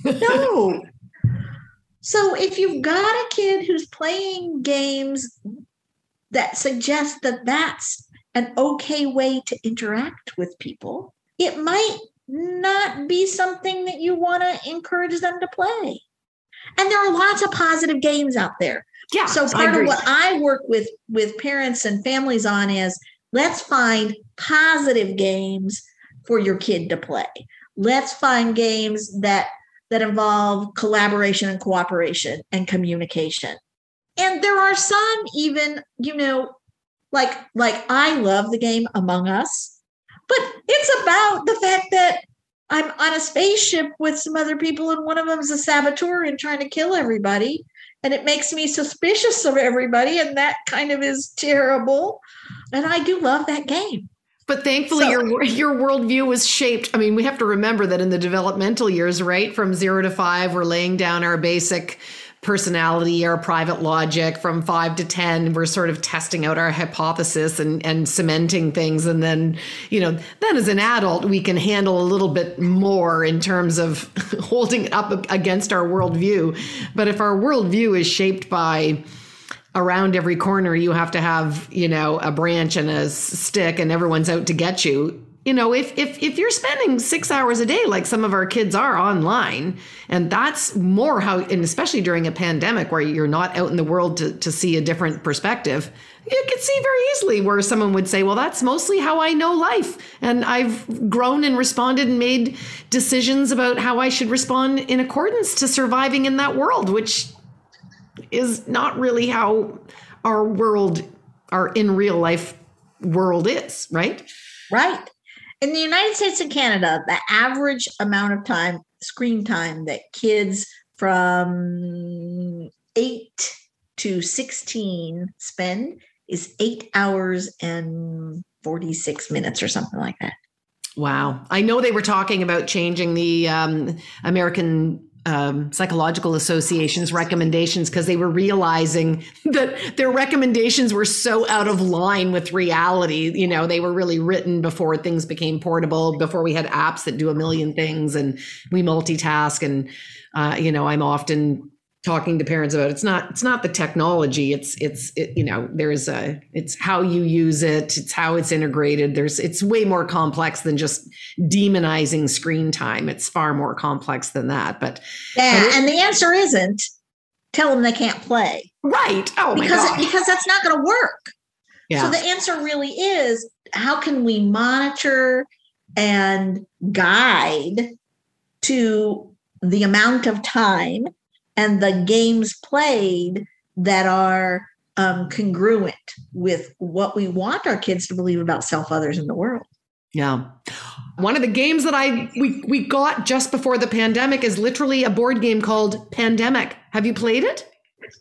No. So if you've got a kid who's playing games that suggest that that's an okay way to interact with people, it might not be something that you want to encourage them to play. And there are lots of positive games out there. Yeah. So part of what I work with with parents and families on is let's find positive games for your kid to play. Let's find games that that involve collaboration and cooperation and communication. And there are some even, you know, like like I love the game Among Us, but it's about the fact that I'm on a spaceship with some other people and one of them is a saboteur and trying to kill everybody and it makes me suspicious of everybody and that kind of is terrible and I do love that game. But thankfully, so, your your worldview was shaped. I mean, we have to remember that in the developmental years, right, from zero to five, we're laying down our basic personality, our private logic. From five to ten, we're sort of testing out our hypothesis and and cementing things. And then, you know, then as an adult, we can handle a little bit more in terms of holding up against our worldview. But if our worldview is shaped by around every corner you have to have you know a branch and a stick and everyone's out to get you. You know if if if you're spending 6 hours a day like some of our kids are online and that's more how and especially during a pandemic where you're not out in the world to to see a different perspective you could see very easily where someone would say well that's mostly how I know life. And I've grown and responded and made decisions about how I should respond in accordance to surviving in that world which is not really how our world, our in real life world is, right? Right. In the United States and Canada, the average amount of time, screen time that kids from 8 to 16 spend is eight hours and 46 minutes or something like that. Wow. I know they were talking about changing the um, American um, psychological association's recommendations because they were realizing that their recommendations were so out of line with reality. You know, they were really written before things became portable, before we had apps that do a million things and we multitask. And, uh, you know, I'm often talking to parents about it's not it's not the technology. It's it's it, you know there's a it's how you use it. It's how it's integrated. There's it's way more complex than just demonizing screen time. It's far more complex than that but yeah but and the answer isn't tell them they can't play. Right. Oh because because that's not going to work yeah. so the answer really is how can we monitor and guide to the amount of time and the games played that are um, congruent with what we want our kids to believe about self, others, in the world. Yeah. One of the games that I we we got just before the pandemic is literally a board game called Pandemic. Have you played it?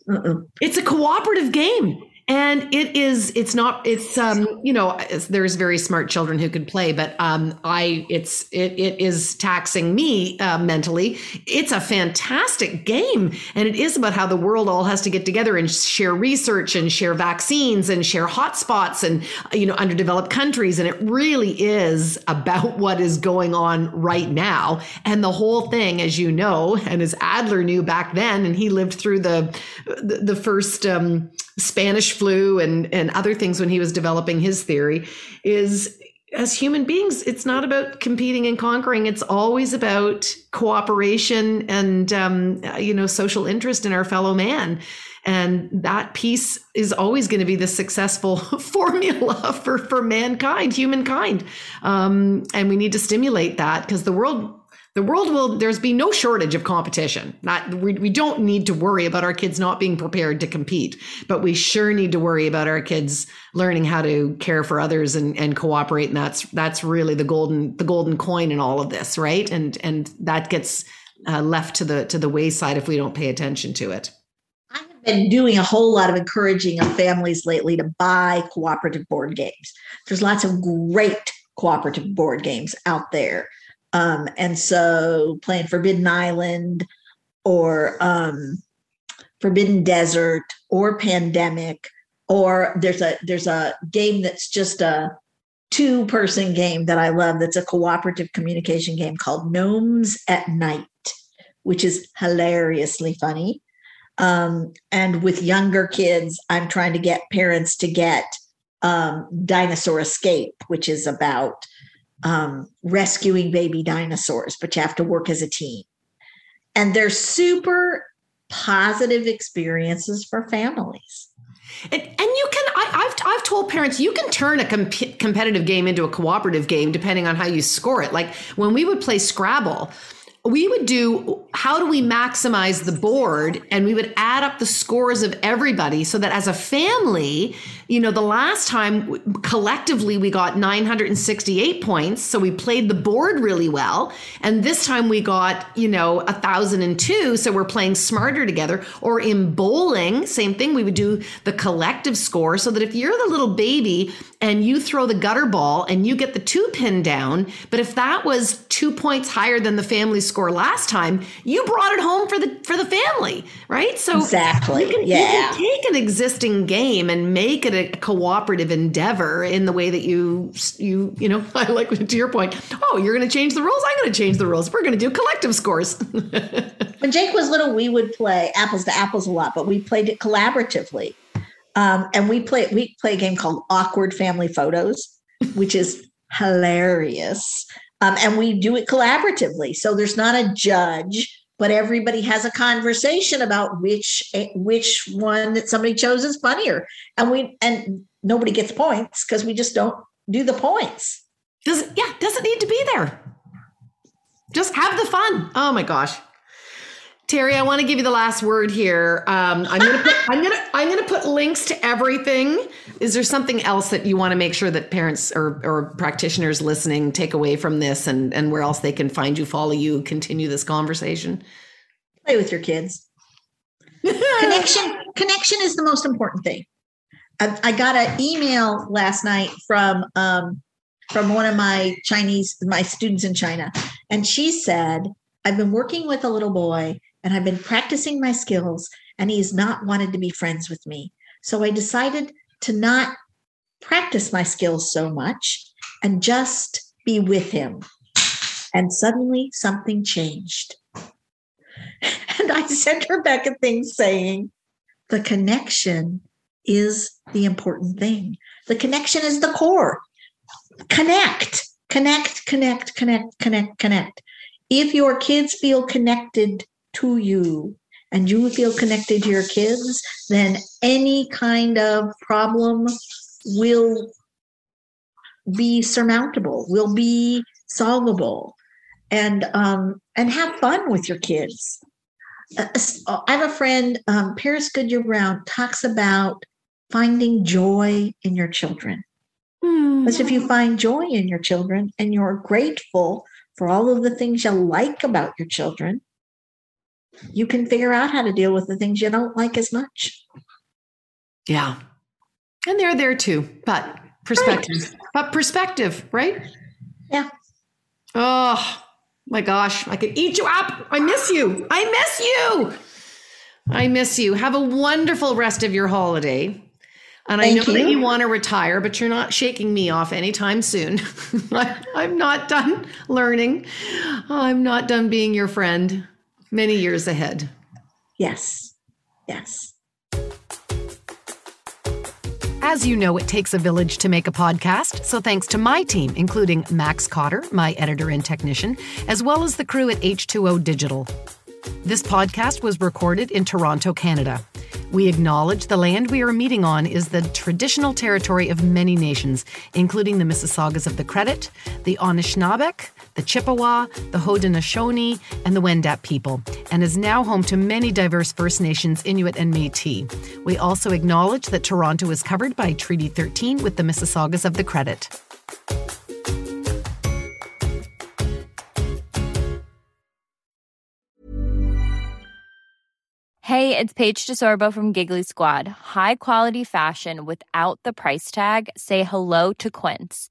Uh-uh. It's a cooperative game and it is it's not it's um you know there's very smart children who could play but um i it's it, it is taxing me uh, mentally. It's a fantastic game and it is about how the world all has to get together and share research and share vaccines and share hotspots and you know underdeveloped countries. And it really is about what is going on right now. And the whole thing as you know and as adler knew back then and he lived through the the, the first um Spanish flu and, and other things when he was developing his theory is as human beings, it's not about competing and conquering. It's always about cooperation and, um, you know, social interest in our fellow man. And that piece is always going to be the successful formula for, for mankind, humankind. Um, and we need to stimulate that because the world the world will there's be no shortage of competition not we, we don't need to worry about our kids not being prepared to compete but we sure need to worry about our kids learning how to care for others and, and cooperate and that's that's really the golden the golden coin in all of this right and and that gets uh, left to the to the wayside if we don't pay attention to it I have been doing a whole lot of encouraging of families lately to buy cooperative board games. There's lots of great cooperative board games out there. Um, and so playing Forbidden Island or um, Forbidden Desert or Pandemic, or there's a there's a game that's just a two person game that I love that's a cooperative communication game called Gnomes at Night, which is hilariously funny. Um, and with younger kids, I'm trying to get parents to get um, Dinosaur Escape, which is about um, rescuing baby dinosaurs, but you have to work as a team. And they're super positive experiences for families. And, and you can, I, have I've told parents, you can turn a comp- competitive game into a cooperative game depending on how you score it. Like when we would play Scrabble, we would do how do we maximize the board? And we would add up the scores of everybody so that as a family you know the last time collectively we got 968 points so we played the board really well. And this time we got you know 1002 so we're playing smarter together. Or in bowling same thing we would do the collective score so that if you're the little baby and you throw the gutter ball and you get the two pin down but if that was two points higher than the family score last time, you brought it home for the for the family, right? So exactly, you can, yeah. You can take an existing game and make it a cooperative endeavor in the way that you you you know. I like to your point. Oh, you're going to change the rules. I'm going to change the rules. We're going to do collective scores. when Jake was little, we would play apples to apples a lot, but we played it collaboratively. Um, and we play we play a game called Awkward Family Photos, which is hilarious. Um, and we do it collaboratively. So there's not a judge, but everybody has a conversation about which eh, which one that somebody chose is funnier. And we and nobody gets points because we just don't do the points. Does yeah, doesn't need to be there. Just have the fun. Oh my gosh. Terry, I want to give you the last word here. Um, I'm gonna put I'm gonna I'm gonna put links to everything. Is there something else that you want to make sure that parents or, or practitioners listening take away from this, and and where else they can find you, follow you, continue this conversation? Play with your kids. connection connection is the most important thing. I, I got an email last night from um, from one of my Chinese my students in China, and she said, "I've been working with a little boy." And I've been practicing my skills, and he's not wanted to be friends with me. So I decided to not practice my skills so much and just be with him. And suddenly something changed. And I sent her back a thing saying, the connection is the important thing. The connection is the core. Connect, connect, connect, connect, connect, connect. If your kids feel connected to you and you feel connected to your kids, then any kind of problem will be surmountable, will be solvable, and um, and have fun with your kids. Uh, uh, I have a friend, um, Paris Goodyear Brown, talks about finding joy in your children. Mm. Because if you find joy in your children and you're grateful for all of the things you like about your children, you can figure out how to deal with the things you don't like as much. Yeah. And they're there too, but perspective. Right. But perspective, right? Yeah. Oh my gosh, I could eat you up. I miss you. I miss you. I miss you. Have a wonderful rest of your holiday. And Thank I know you. that you want to retire, but you're not shaking me off anytime soon. I'm not done learning. I'm not done being your friend many years ahead. Yes. Yes. As you know, it takes a village to make a podcast, so thanks to my team, including Max Cotter, my editor and technician, as well as the crew at H2O Digital. This podcast was recorded in Toronto, Canada. We acknowledge the land we are meeting on is the traditional territory of many nations, including the Mississaugas of the Credit, the Anishinaabeg, the Chippewa, the Haudenosaunee, and the Wendat people, and is now home to many diverse First Nations, Inuit, and Metis. We also acknowledge that Toronto is covered by Treaty 13 with the Mississaugas of the Credit. Hey, it's Paige DeSorbo from Giggly Squad. High quality fashion without the price tag? Say hello to Quince.